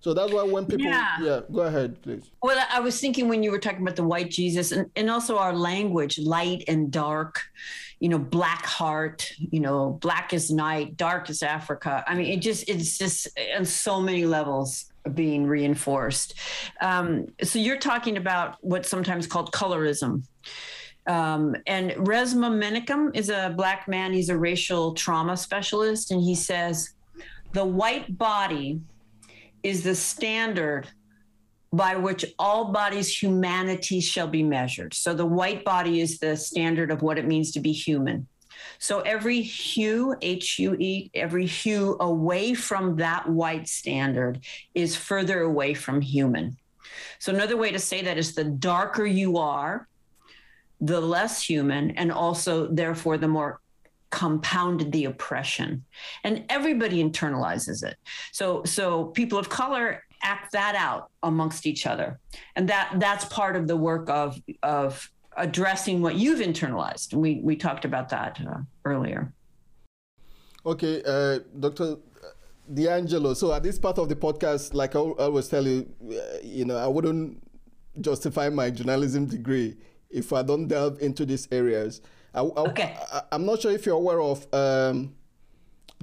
So that's why when people Yeah. go ahead, please. Well, I was thinking when you were talking about the white Jesus and, and also our language, light and dark, you know, black heart, you know, black is night, dark is Africa. I mean, it just, it's just on so many levels being reinforced. Um, so you're talking about what's sometimes called colorism. Um, and Resma Menakem is a black man. He's a racial trauma specialist. And he says, the white body is the standard by which all bodies' humanity shall be measured. So the white body is the standard of what it means to be human. So every hue, H U E, every hue away from that white standard is further away from human. So another way to say that is the darker you are, the less human, and also therefore the more compounded the oppression. And everybody internalizes it. So so people of color act that out amongst each other. And that that's part of the work of of addressing what you've internalized. We we talked about that uh, earlier. Okay, uh, Dr. DiAngelo. So at this part of the podcast, like I al- always tell you, uh, you know, I wouldn't justify my journalism degree if I don't delve into these areas. I, I, Okay. I, am not sure if you're aware of um,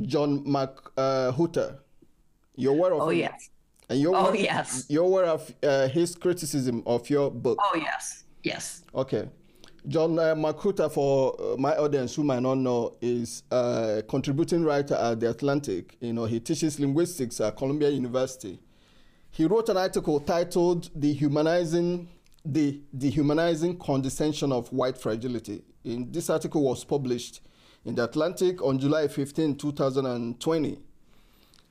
John McWhorter. you're aware of Oh him? yes. And you're Oh aware, yes. You're aware of uh, his criticism of your book. Oh yes. Yes. Okay. John uh, McWhorter, for uh, my audience who might not know, is a contributing writer at The Atlantic. You know, he teaches linguistics at Columbia University. He wrote an article titled "Dehumanizing the Dehumanizing Condescension of White Fragility." In, this article was published in The Atlantic on July 15, 2020.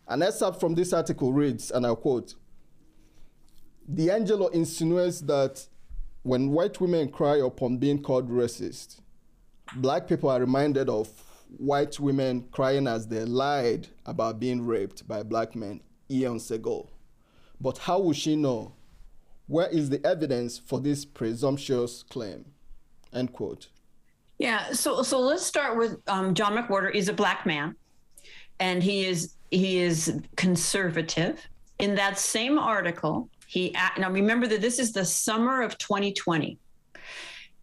An excerpt from this article reads, and I quote: "DiAngelo insinuates that." when white women cry upon being called racist, black people are reminded of white women crying as they lied about being raped by black men eons ago. But how will she know? Where is the evidence for this presumptuous claim? End quote. Yeah, so so let's start with um, John McWhorter is a black man, and he is he is conservative. In that same article, he now remember that this is the summer of 2020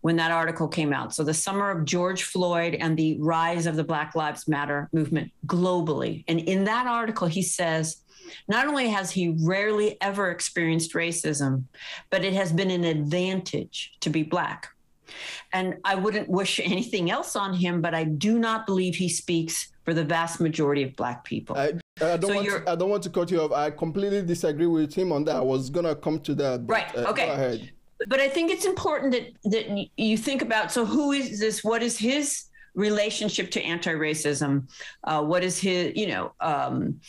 when that article came out. So the summer of George Floyd and the rise of the Black Lives Matter movement globally. And in that article, he says not only has he rarely ever experienced racism, but it has been an advantage to be Black. And I wouldn't wish anything else on him, but I do not believe he speaks for the vast majority of Black people. I, I don't, so want to, I don't want to cut you off. I completely disagree with him on that. I was going to come to that. But, right. Uh, okay. But I think it's important that, that you think about so, who is this? What is his relationship to anti racism? Uh, what is his, you know, um,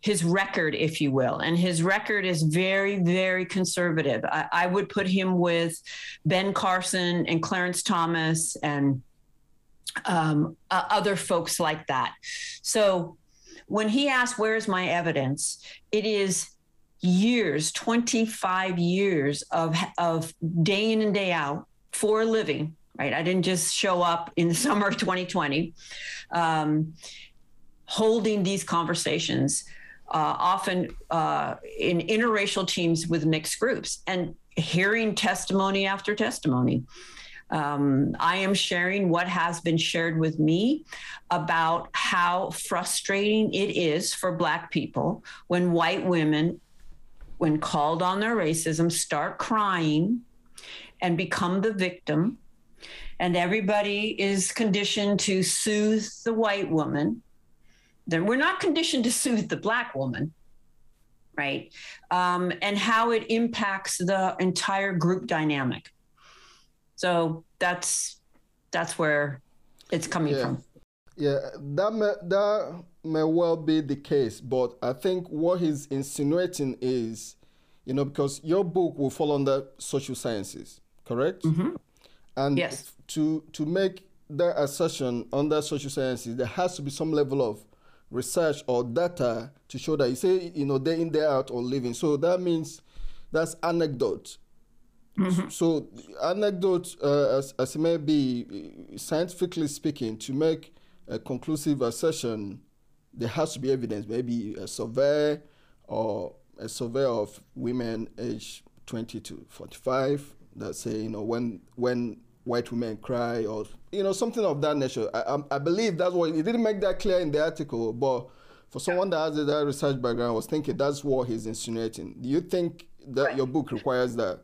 his record, if you will. And his record is very, very conservative. I, I would put him with Ben Carson and Clarence Thomas and um, uh, other folks like that. So when he asked, Where's my evidence? It is years 25 years of of day in and day out for a living right i didn't just show up in the summer of 2020 um, holding these conversations uh, often uh, in interracial teams with mixed groups and hearing testimony after testimony. Um, I am sharing what has been shared with me about how frustrating it is for Black people when white women, when called on their racism, start crying and become the victim. And everybody is conditioned to soothe the white woman. Then we're not conditioned to soothe the black woman right? Um, and how it impacts the entire group dynamic so that's that's where it's coming yeah. from yeah that may, that may well be the case but i think what he's insinuating is you know because your book will fall under social sciences correct mm-hmm. and yes. to to make that assertion under social sciences there has to be some level of research or data to show that you say you know day in day out or living so that means that's anecdote mm-hmm. so anecdote uh, as, as it may be scientifically speaking to make a conclusive assertion there has to be evidence maybe a survey or a survey of women aged 20 to 45 that say you know when when white women cry or you know something of that nature. I, I, I believe that's what he didn't make that clear in the article, but for someone that has that research background, I was thinking that's what he's insinuating. Do you think that right. your book requires that?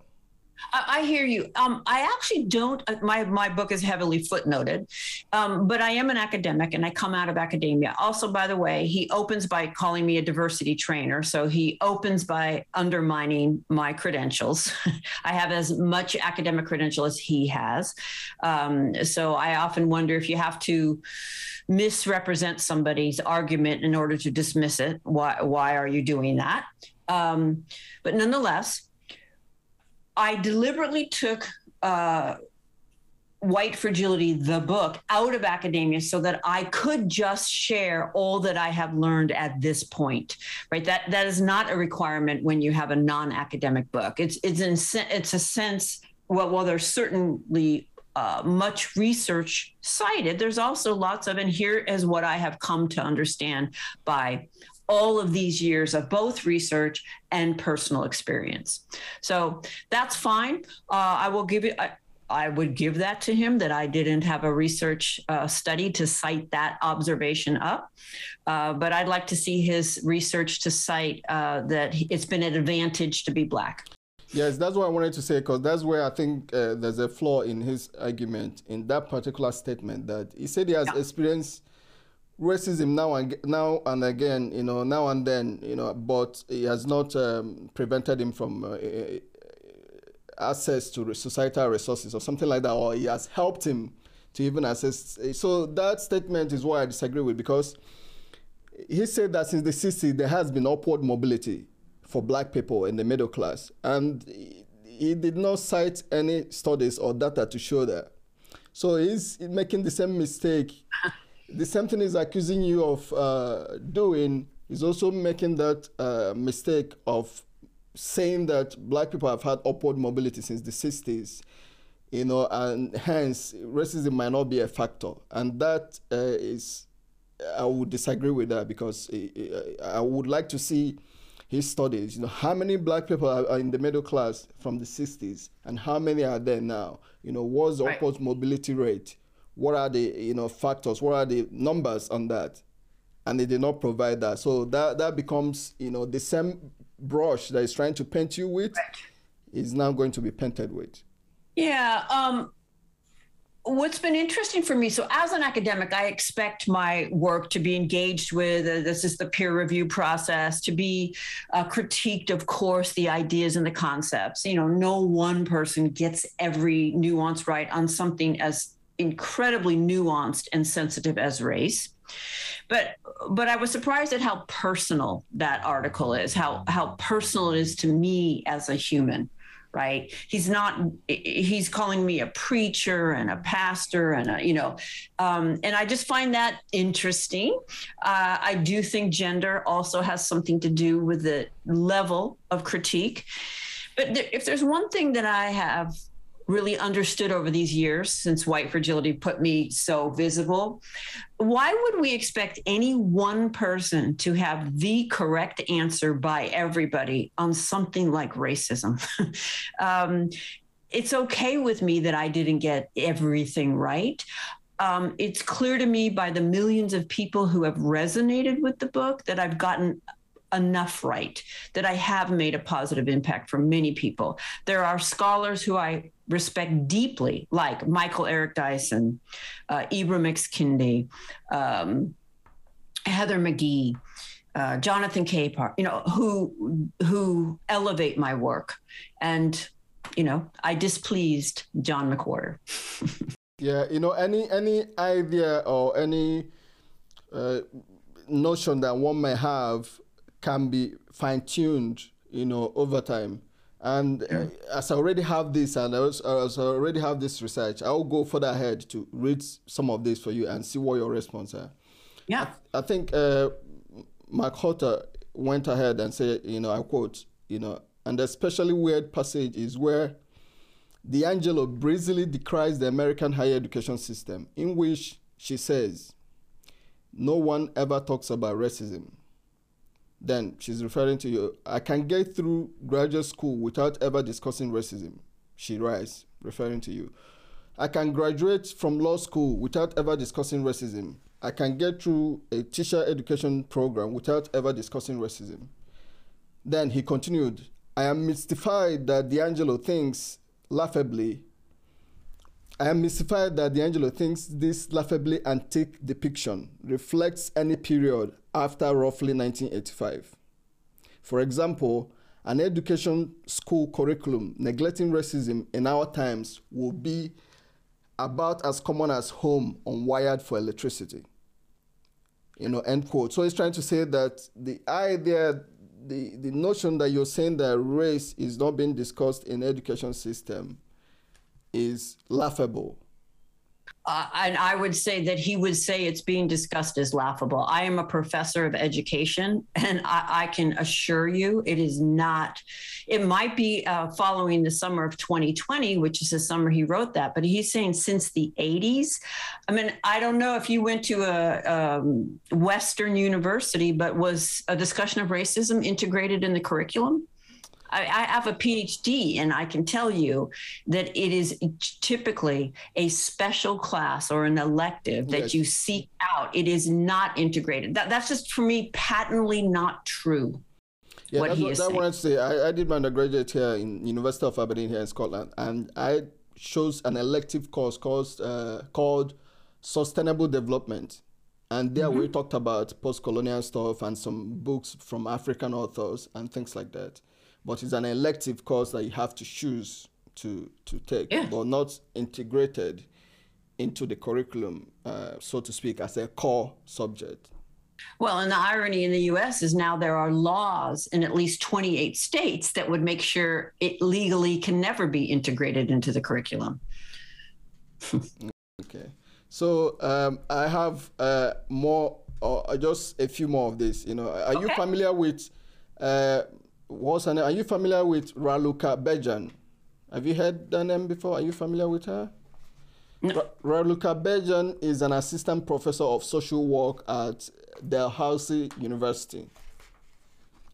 I, hear you. Um, I actually don't. Uh, my my book is heavily footnoted, um, but I am an academic and I come out of academia. Also, by the way, he opens by calling me a diversity trainer, so he opens by undermining my credentials. I have as much academic credential as he has, um, so I often wonder if you have to misrepresent somebody's argument in order to dismiss it. Why why are you doing that? Um, but nonetheless I deliberately took uh, White Fragility, the book, out of academia so that I could just share all that I have learned at this point. Right? That that is not a requirement when you have a non-academic book. It's it's in it's a sense. Well, well, there's certainly uh, much research cited. There's also lots of, and here is what I have come to understand by all of these years of both research and personal experience. So that's fine. Uh, I will give you. I, I would give that to him that I didn't have a research uh, study to cite that observation up. Uh, but I'd like to see his research to cite uh, that it's been an advantage to be Black. Yes, that's what I wanted to say because that's where I think uh, there's a flaw in his argument in that particular statement that he said he has yeah. experienced racism now and now and again, you know, now and then, you know, but it has not um, prevented him from uh, uh access to societal resources or something like that, or he has helped him to even access. So that statement is what I disagree with because he said that since the 60s there has been upward mobility for black people in the middle class. And he did not cite any studies or data to show that. So he's making the same mistake. the same thing he's accusing you of uh, doing is also making that uh, mistake of saying that black people have had upward mobility since the 60s you know and hence racism might not be a factor and that uh, is i would disagree with that because i would like to see his studies, you know, how many black people are, in the middle class from the 60s and how many are there now? You know, what's the right. upward mobility rate? What are the, you know, factors? What are the numbers on that? And they did not provide that. So that, that becomes, you know, the same brush that is trying to paint you with is now going to be painted with. Yeah. Um, what's been interesting for me so as an academic i expect my work to be engaged with uh, this is the peer review process to be uh, critiqued of course the ideas and the concepts you know no one person gets every nuance right on something as incredibly nuanced and sensitive as race. But but i was surprised at how personal that article is how how personal it is to me as a human right? He's not he's calling me a preacher and a pastor and a, you know um, and i just find that interesting. Uh, i do think gender also has something to do with the level of critique. But if there's one thing that i have really understood over these years since white fragility put me so visible. Why would we expect any one person to have the correct answer by everybody on something like racism? um, it's okay with me that I didn't get everything right. Um, it's clear to me by the millions of people who have resonated with the book that I've gotten enough right, that I have made a positive impact for many people. There are scholars who I respect deeply, like Michael Eric Dyson, uh, Ibram X. Kendi, um, Heather McGhee, uh, Jonathan Capehart, you know, who who elevate my work, and you know, I displeased John McWhorter. yeah, you know, any any idea or any uh, notion that one may have can be fine tuned, you know, over time. And yeah. as I already have this, and as I already have this research, I'll go further ahead to read some of this for you and see what your response are. Yeah. I, I think uh, McWhorter went ahead and said, you know, I quote, you know, and the especially weird passage is where DiAngelo breezily decries the American higher education system, in which she says, no one ever talks about racism then she's referring to you. I can get through graduate school without ever discussing racism. She writes, referring to you. I can graduate from law school without ever discussing racism. I can get through a teacher education program without ever discussing racism. Then he continued, I am mystified that DiAngelo thinks laughably. I am mystified that DiAngelo thinks this laughably antique depiction reflects any period after roughly 1985. For example, an education school curriculum neglecting racism in our times will be about as common as home unwired for electricity. You know, end quote. So he's trying to say that the idea, the, the notion that you're saying that race is not being discussed in education system is laughable uh, and I would say that he would say it's being discussed as laughable. I am a professor of education, and I, I can assure you it is not. It might be uh, following the summer of 2020, which is the summer he wrote that, but he's saying since the 80s. I mean, I don't know if you went to a um, Western university, but was a discussion of racism integrated in the curriculum? I, I have a PhD, and I can tell you that it is typically a special class or an elective that yes. you seek out. It is not integrated. That, that's just for me patently not true. Yeah, what that's he what, that saying. wanted to say. I, I did my undergraduate here in University of Aberdeen here in Scotland, and I chose an elective course called uh, called Sustainable Development, and there Mm-hmm. we talked about post-colonial stuff and some books from African authors and things like that. But it's an elective course that you have to choose to to take, Yeah. but not integrated into the curriculum, uh, so to speak, as a core subject. Well, and the irony in the US is now there are laws in at least 28 states that would make sure it legally can never be integrated into the curriculum. Okay. So um, I have uh, more, or just a few more of this. You know, are you familiar with uh, what's her name? Are you familiar with Raluca Bejan? Have you heard that name before? Are you familiar with her? No. Ra- Raluca Bejan is an assistant professor of social work at Dalhousie University.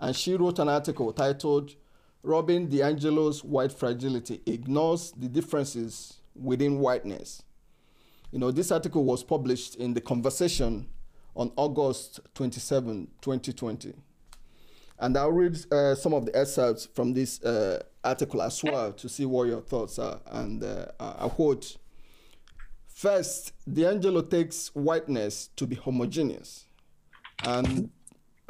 And she wrote an article titled Robin DiAngelo's White Fragility Ignores the Differences Within Whiteness. You know, this article was published in The Conversation on August 27, 2020. And I'll read uh, some of the excerpts from this uh, article as well to see what your thoughts are. And uh, I quote First, DiAngelo takes whiteness to be homogeneous. And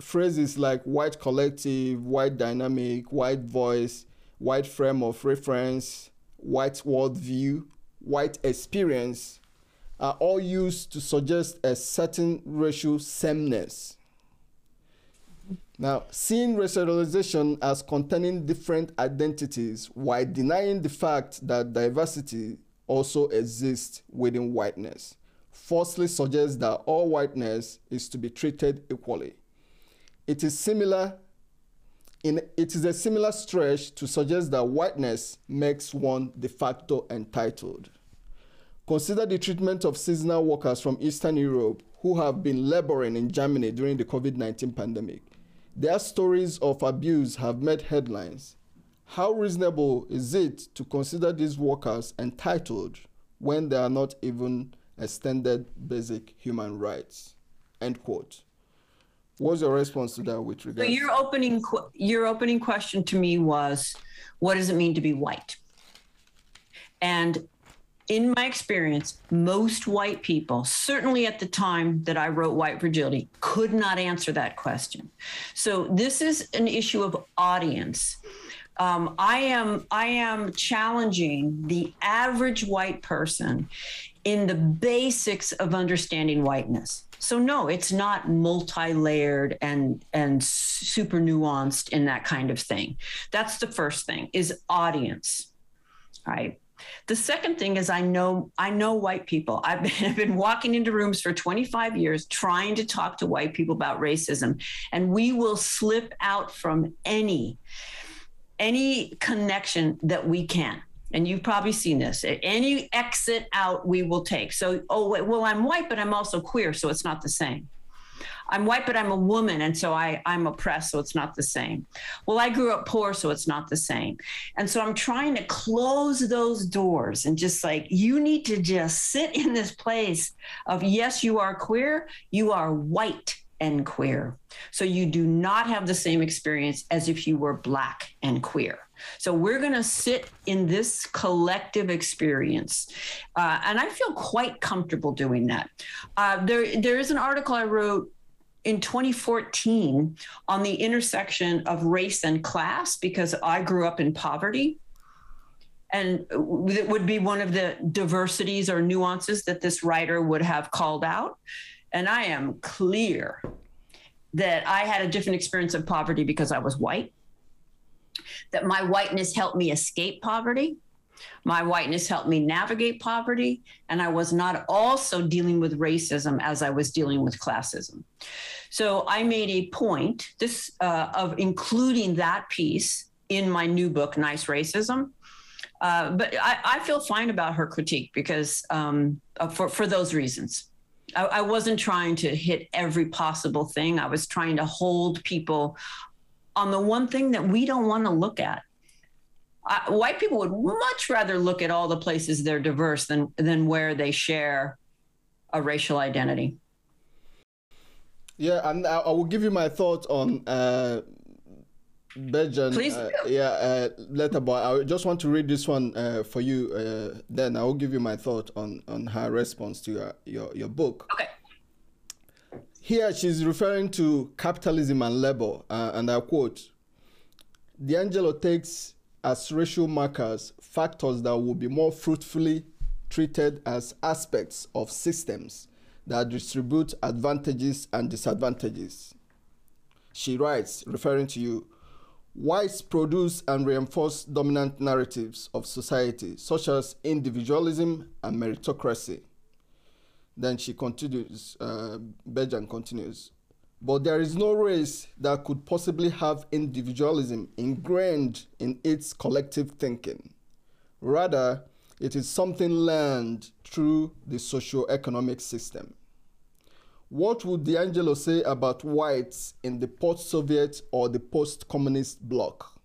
phrases like white collective, white dynamic, white voice, white frame of reference, white worldview, white experience are all used to suggest a certain racial sameness. Now, seeing racialization as containing different identities while denying the fact that diversity also exists within whiteness falsely suggests that all whiteness is to be treated equally. It is similar in, it is a similar stretch to suggest that whiteness makes one de facto entitled. Consider the treatment of seasonal workers from Eastern Europe who have been laboring in Germany during the COVID 19 pandemic. Their stories of abuse have made headlines. How reasonable is it to consider these workers entitled when they are not even extended basic human rights? End quote. What's your response to that with regard? So your opening qu- your opening question to me was, what does it mean to be white? And in my experience, most white people, certainly at the time that I wrote White Fragility, could not answer that question. So this is an issue of audience. Um, I am I am challenging the average white person in the basics of understanding whiteness. So no, it's not multi-layered and and super nuanced in that kind of thing. That's the first thing is audience. Right. The second thing is I know I know white people. I've been, I've been walking into rooms for 25 years trying to talk to white people about racism, and we will slip out from any any connection that we can. And you've probably seen this. Any exit out we will take. So, oh, well, I'm white, but I'm also queer, so it's not the same. I'm white, but I'm a woman, and so I, I'm oppressed, so it's not the same. Well, I grew up poor, so it's not the same. And so I'm trying to close those doors and just like, you need to just sit in this place of, yes, you are queer, you are white and queer. So you do not have the same experience as if you were black and queer. So we're going to sit in this collective experience, uh, and I feel quite comfortable doing that. Uh, there, there is an article I wrote in 2014 on the intersection of race and class because I grew up in poverty. And it would be one of the diversities or nuances that this writer would have called out. And I am clear that I had a different experience of poverty because I was white, that my whiteness helped me escape poverty. My whiteness helped me navigate poverty, and I was not also dealing with racism as I was dealing with classism. So I made a point this uh, of including that piece in my new book, Nice Racism. Uh, but I, I, feel fine about her critique because um, uh, for for those reasons. I, I wasn't trying to hit every possible thing. I was trying to hold people on the one thing that we don't want to look at. I, white people would much rather look at all the places they're diverse than than where they share a racial identity. Yeah, and I, I will give you my thoughts on uh, Bejan, Please uh, yeah, uh, letter boy. I just want to read this one uh, for you. Uh, then I will give you my thought on on her response to your your, your book. Okay. Here she's referring to capitalism and labor, uh, and I quote: "DiAngelo takes as racial markers factors that will be more fruitfully treated as aspects of systems that distribute advantages and disadvantages." She writes, referring to you, whites produce and reinforce dominant narratives of society, such as individualism and meritocracy. Then she continues, uh, Bejan continues, but there is no race that could possibly have individualism ingrained in its collective thinking. Rather, it is something learned through the socio-economic system. What would DiAngelo say about whites in the post Soviet or the post communist bloc?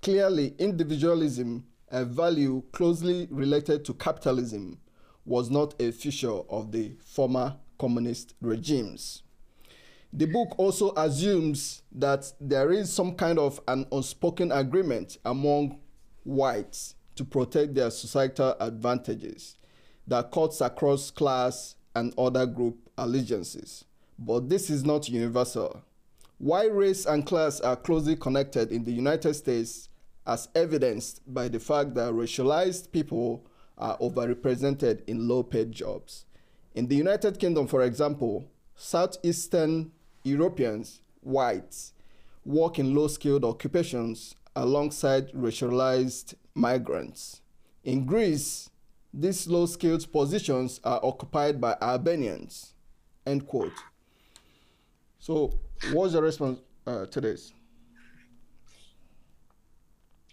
Clearly, individualism, a value closely related to capitalism, was not a feature of the former communist regimes. The book also assumes that there is some kind of an unspoken agreement among whites to protect their societal advantages that cuts across class and other group allegiances. But this is not universal. Why race and class are closely connected in the United States, as evidenced by the fact that racialized people are overrepresented in low paid jobs. In the United Kingdom, for example, Southeastern Europeans, whites, work in low skilled occupations alongside racialized migrants. In Greece, these low skilled positions are occupied by Albanians. End quote. So, what's your response uh, to this?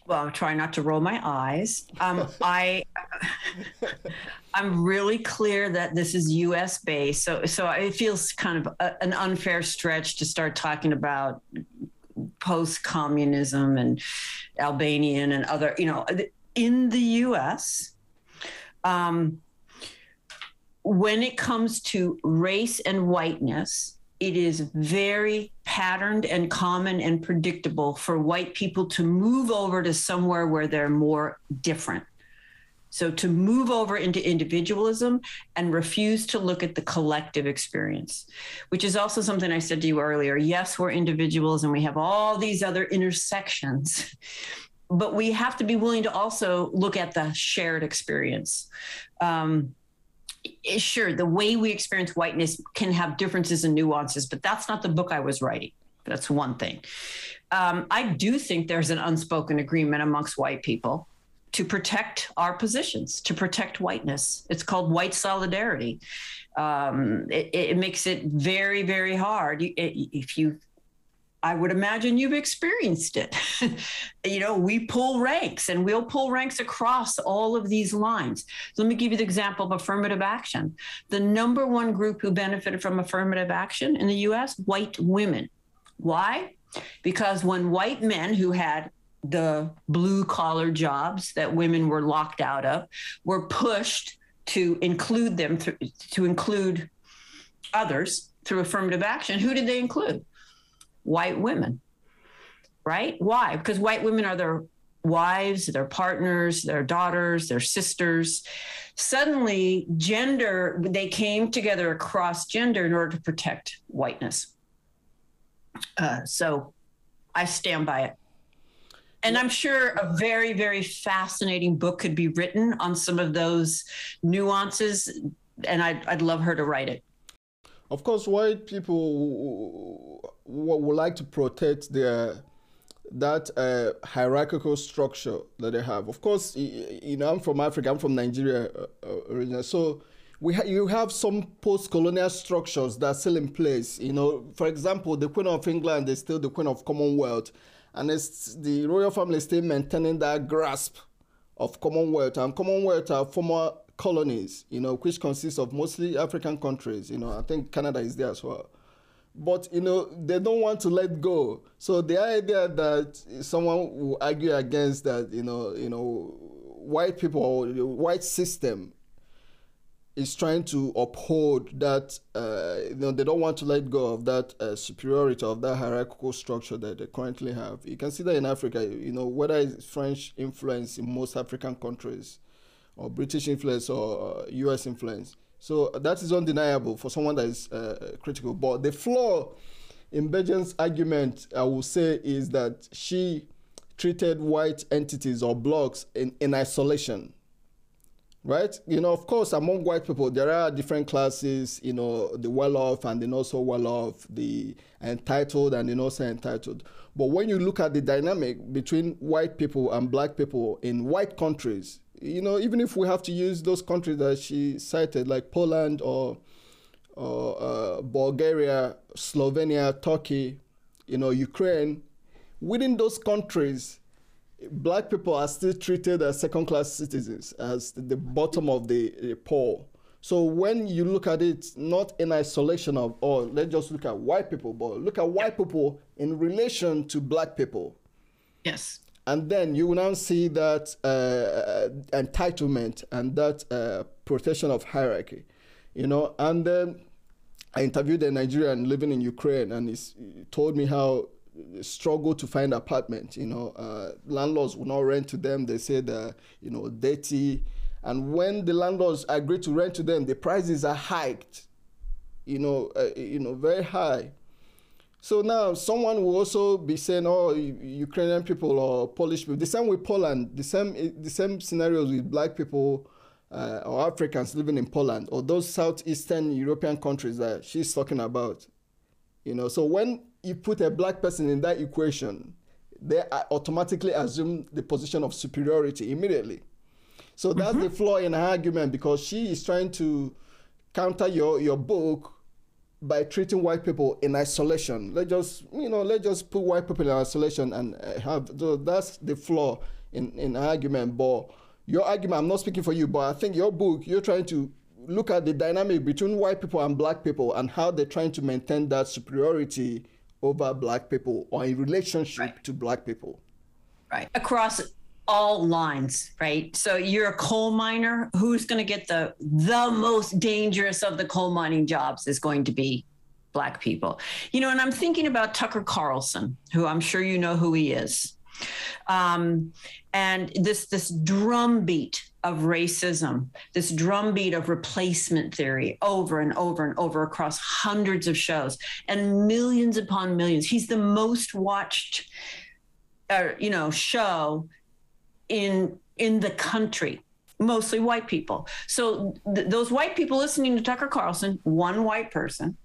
Well, I'm trying not to roll my eyes. Um, I, I'm really clear that this is U.S. based, so so it feels kind of a, an unfair stretch to start talking about post-communism and Albanian and other, you know, in the U.S. Um, when it comes to race and whiteness, it is very patterned and common and predictable for white people to move over to somewhere where they're more different. So to move over into individualism and refuse to look at the collective experience, which is also something I said to you earlier. Yes, we're individuals and we have all these other intersections, but we have to be willing to also look at the shared experience. Um, sure, the way we experience whiteness can have differences and nuances, but that's not the book I was writing. That's one thing. Um, I do think there's an unspoken agreement amongst white people to protect our positions, to protect whiteness. It's called white solidarity. Um, it, it, makes it very, very hard. If you I would imagine you've experienced it. you know, we pull ranks and we'll pull ranks across all of these lines. So let me give you the example of affirmative action. The number one group who benefited from affirmative action in the US, white women. Why? Because when white men who had the blue collar jobs that women were locked out of were pushed to include them th- to include others through affirmative action, who did they include? White women, right? Why? Because white women are their wives, their partners, their daughters, their sisters. Suddenly, gender, they came together across gender in order to protect whiteness. Uh, so I stand by it. And I'm sure a very, very fascinating book could be written on some of those nuances. And I'd, I'd love her to write it. Of course, white people would like to protect their that uh, hierarchical structure that they have. Of course, you know, I'm from Africa. I'm from Nigeria uh, uh, originally, so we ha- you have some post-colonial structures that are still in place. You know, for example, the Queen of England is still the Queen of Commonwealth, and it's the royal family still maintaining that grasp of Commonwealth, and Commonwealth are former colonies, you know, which consists of mostly African countries. You know, I think Canada is there as well. But you know, they don't want to let go. So the idea that someone will argue against that, you know, you know, white people the white system is trying to uphold that, uh, you know, they don't want to let go of that uh, superiority of that hierarchical structure that they currently have. You can see that in Africa, you know, whether it's French influence in most African countries, or British influence or US uh, influence. So that is undeniable for someone that is uh, critical. But the flaw in Bejan's argument, I will say, is that she treated white entities or blocks in, in isolation right? You know, of course, among white people, there are different classes, you know, the well off and the not so well off, the entitled and the not so entitled. But when you look at the dynamic between white people and black people in white countries, you know, even if we have to use those countries that she cited, like Poland or, or uh, Bulgaria, Slovenia, Turkey, you know, Ukraine, within those countries, black people are still treated as second class citizens, as the bottom of the, poor. So when you look at it, not in isolation of, oh, let's just look at white people, but look at white people in relation to black people. Yes. And then you will now see that uh, entitlement and that uh, protection of hierarchy, you know. And then I interviewed a Nigerian living in Ukraine, and he told me how struggle to find apartment. You know, uh, landlords will not rent to them. They say that you know dirty, and when the landlords agree to rent to them, the prices are hiked. You know, uh, you know, very high. So now someone will also be saying, "Oh, Ukrainian people or Polish people." The same with Poland. The same the same scenarios with black people. Uh, or Africans living in Poland or those southeastern European countries that she's talking about. You know, so when you put a black person in that equation, they automatically assume the position of superiority immediately. So that's mm-hmm. the flaw in her argument because she is trying to counter your, your book by treating white people in isolation. Let's just, you know, let's just put white people in isolation and uh, have, so that's the flaw in, in argument. But your argument, I'm not speaking for you, but I think your book, you're trying to look at the dynamic between white people and black people and how they're trying to maintain that superiority over black people or in relationship right. to black people. Right. Across all lines, right? So you're a coal miner, who's going to get the the most dangerous of the coal mining jobs is going to be black people. You know, and I'm thinking about Tucker Carlson, who I'm sure you know who he is. Um, and this this drumbeat of racism, this drumbeat of replacement theory over and over and over across hundreds of shows and millions upon millions. He's the most watched, uh, you know, show in in the country mostly white people. So th- those white people listening to Tucker Carlson, one white person,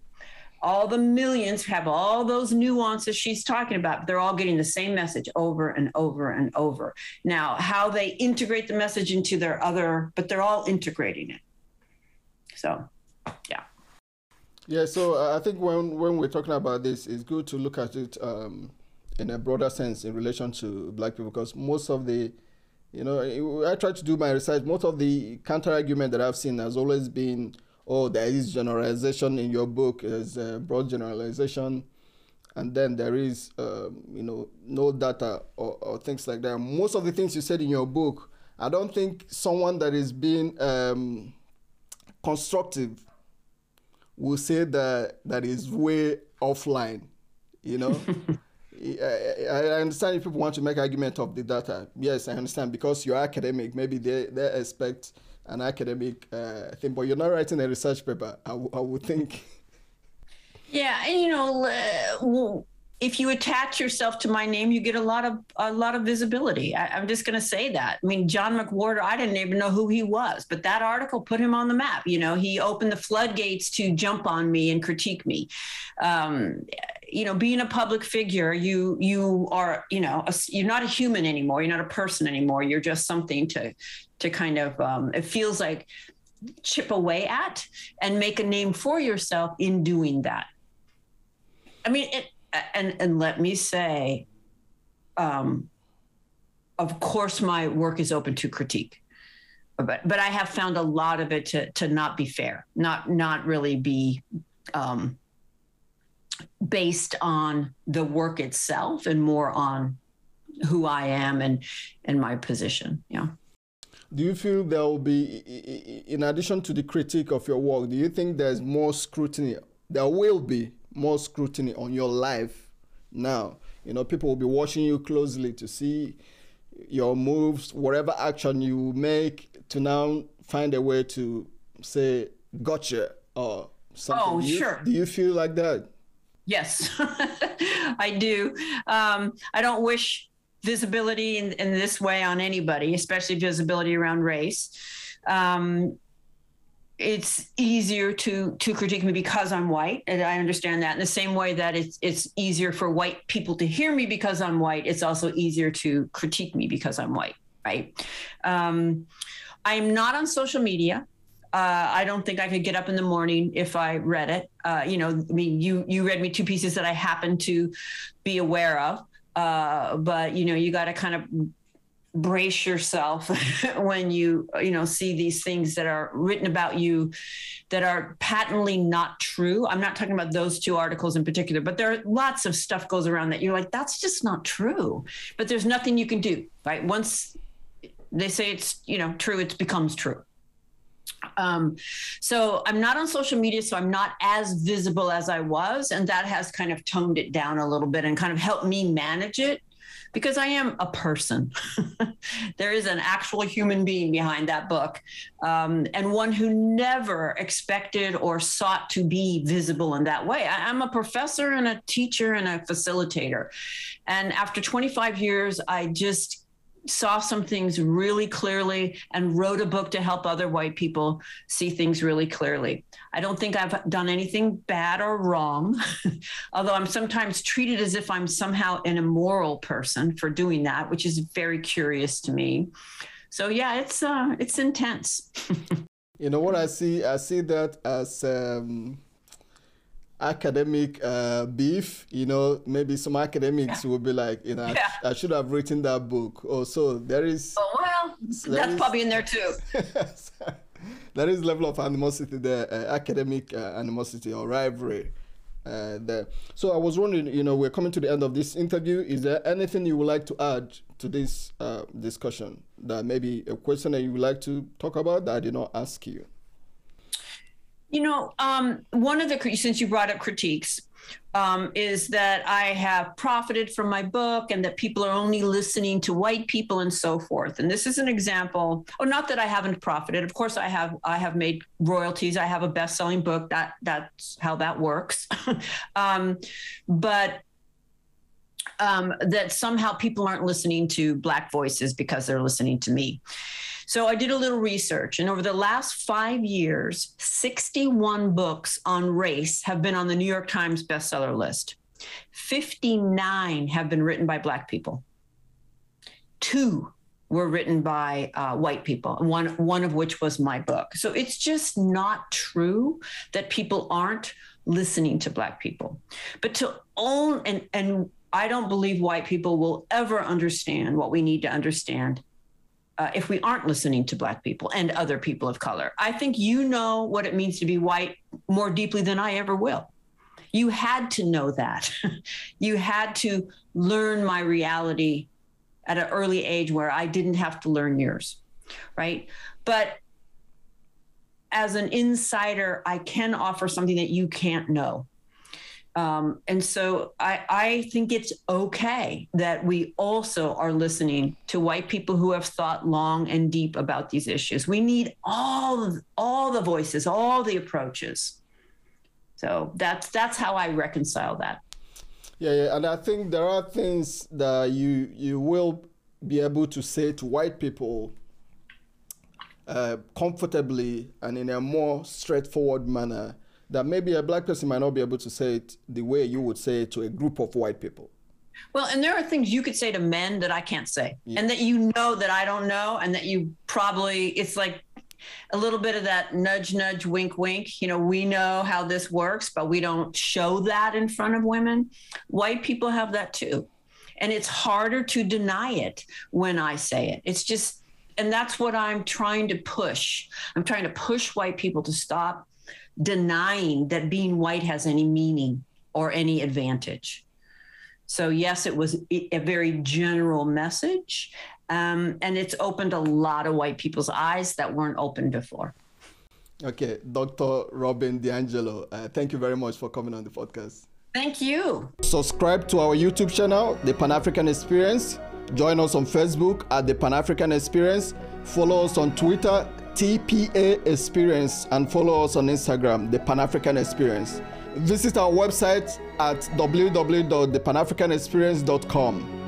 all the millions have all those nuances she's talking about. They're all getting the same message over and over and over. Now, how they integrate the message into their other, but they're all integrating it. So, yeah. Yeah, so uh, I think when when we're talking about this, it's good to look at it um, in a broader sense in relation to black people because most of the, you know, I try to do my research. Most of the counter argument that I've seen has always been oh, there is generalization in your book, there's a broad generalization, and then there is, um, you know, no data or, or, things like that. Most of the things you said in your book, I don't think someone that is being um, constructive will say that that is way offline, you know. I, understand if people want to make argument of the data. Yes, I understand because you're academic. Maybe they, they expect an academic uh, thing, but you're not writing a research paper. I, I would think. Yeah, and you know, if you attach yourself to my name, you get a lot of a lot of visibility. I, am just going to say that. I mean, John McWhorter, I didn't even know who he was, but that article put him on the map. You know, he opened the floodgates to jump on me and critique me. Um, you know, being a public figure, you you are you know a, you're not a human anymore. You're not a person anymore. You're just something to to kind of um, it feels like chip away at and make a name for yourself in doing that. I mean, it, and and let me say, um, of course, my work is open to critique, but but I have found a lot of it to to not be fair, not not really be um, based on the work itself, and more on who I am and and my position. Yeah. do you feel there will be, in addition to the critique of your work, do you think there's more scrutiny? There will be more scrutiny on your life now. You know, people will be watching you closely to see your moves, whatever action you make, to now find a way to say, gotcha, or something. Oh, you, sure. Do you feel like that? Yes, I do. Um, I don't wish visibility in, in this way on anybody, especially visibility around race. Um, it's easier to to critique me because I'm white, and I understand that. In the same way that it's it's easier for white people to hear me because I'm white, it's also easier to critique me because I'm white. Right? Um, I'm not on social media. Uh, I don't think I could get up in the morning if I read it. Uh, you know, I mean, you you read me two pieces that I happen to be aware of. Uh, but you know, you got to kind of brace yourself when you you know see these things that are written about you that are patently not true. I'm not talking about those two articles in particular but there are lots of stuff goes around that you're like that's just not true. But there's nothing you can do right? Once they say it's you know true it becomes true. Um, so I'm not on social media, so I'm not as visible as I was, and that has kind of toned it down a little bit and kind of helped me manage it because I am a person. there is an actual human being behind that book, um, and one who never expected or sought to be visible in that way. I, I'm a professor and a teacher and a facilitator. And after 25 years, I just saw some things really clearly and wrote a book to help other white people see things really clearly. I don't think I've done anything bad or wrong, although I'm sometimes treated as if I'm somehow an immoral person for doing that, which is very curious to me. So yeah, it's uh, it's intense. you know what I see? I see that as um, academic uh, beef. You know, maybe some academics yeah. will be like, you know, yeah. I, I, should have written that book. Oh, so there is. Oh well, that's is, probably in there too. there is level of animosity there, uh, academic uh, animosity or rivalry. Uh, there. So I was wondering, you know, we're coming to the end of this interview. Is there anything you would like to add to this uh, discussion? That maybe a question that you would like to talk about that I did not ask you? You know, um, one of the since you brought up critiques, um, is that I have profited from my book and that people are only listening to white people and so forth. And this is an example. Oh, not that I haven't profited. Of course, I have. I have made royalties. I have a best-selling book. That that's how that works. um, but um, that somehow people aren't listening to Black voices because they're listening to me. So I did a little research, and over the last five years, 61 books on race have been on the New York Times bestseller list. 59 have been written by Black people. Two were written by uh, white people, one one of which was my book. So it's just not true that people aren't listening to Black people, but to own and and I don't believe white people will ever understand what we need to understand uh, if we aren't listening to Black people and other people of color. I think you know what it means to be white more deeply than I ever will. You had to know that. you had to learn my reality at an early age where I didn't have to learn yours, right? But as an insider, I can offer something that you can't know. Um, and so I, I think it's okay that we also are listening to white people who have thought long and deep about these issues. We need all all the voices, all the approaches. So that's that's how I reconcile that. Yeah, yeah, and I think there are things that you you will be able to say to white people uh, comfortably and in a more straightforward manner that maybe a black person might not be able to say it the way you would say it to a group of white people. Well, and there are things you could say to men that I can't say, yeah. and that you know that I don't know, and that you probably, it's like a little bit of that nudge, nudge, wink, wink. You know, we know how this works, but we don't show that in front of women. White people have that too. And it's harder to deny it when I say it. It's just, and that's what I'm trying to push. I'm trying to push white people to stop denying that being white has any meaning or any advantage. So, yes, it was a very general message. Um, and it's opened a lot of white people's eyes that weren't open before. Okay, Dr. Robin DiAngelo, uh, thank you very much for coming on the podcast. Thank you. Subscribe to our YouTube channel, The Pan African Experience. Join us on Facebook at The Pan African Experience. Follow us on Twitter, TPA Experience, and follow us on Instagram, The Pan African Experience. Visit our website at www.thepanafricanexperience.com.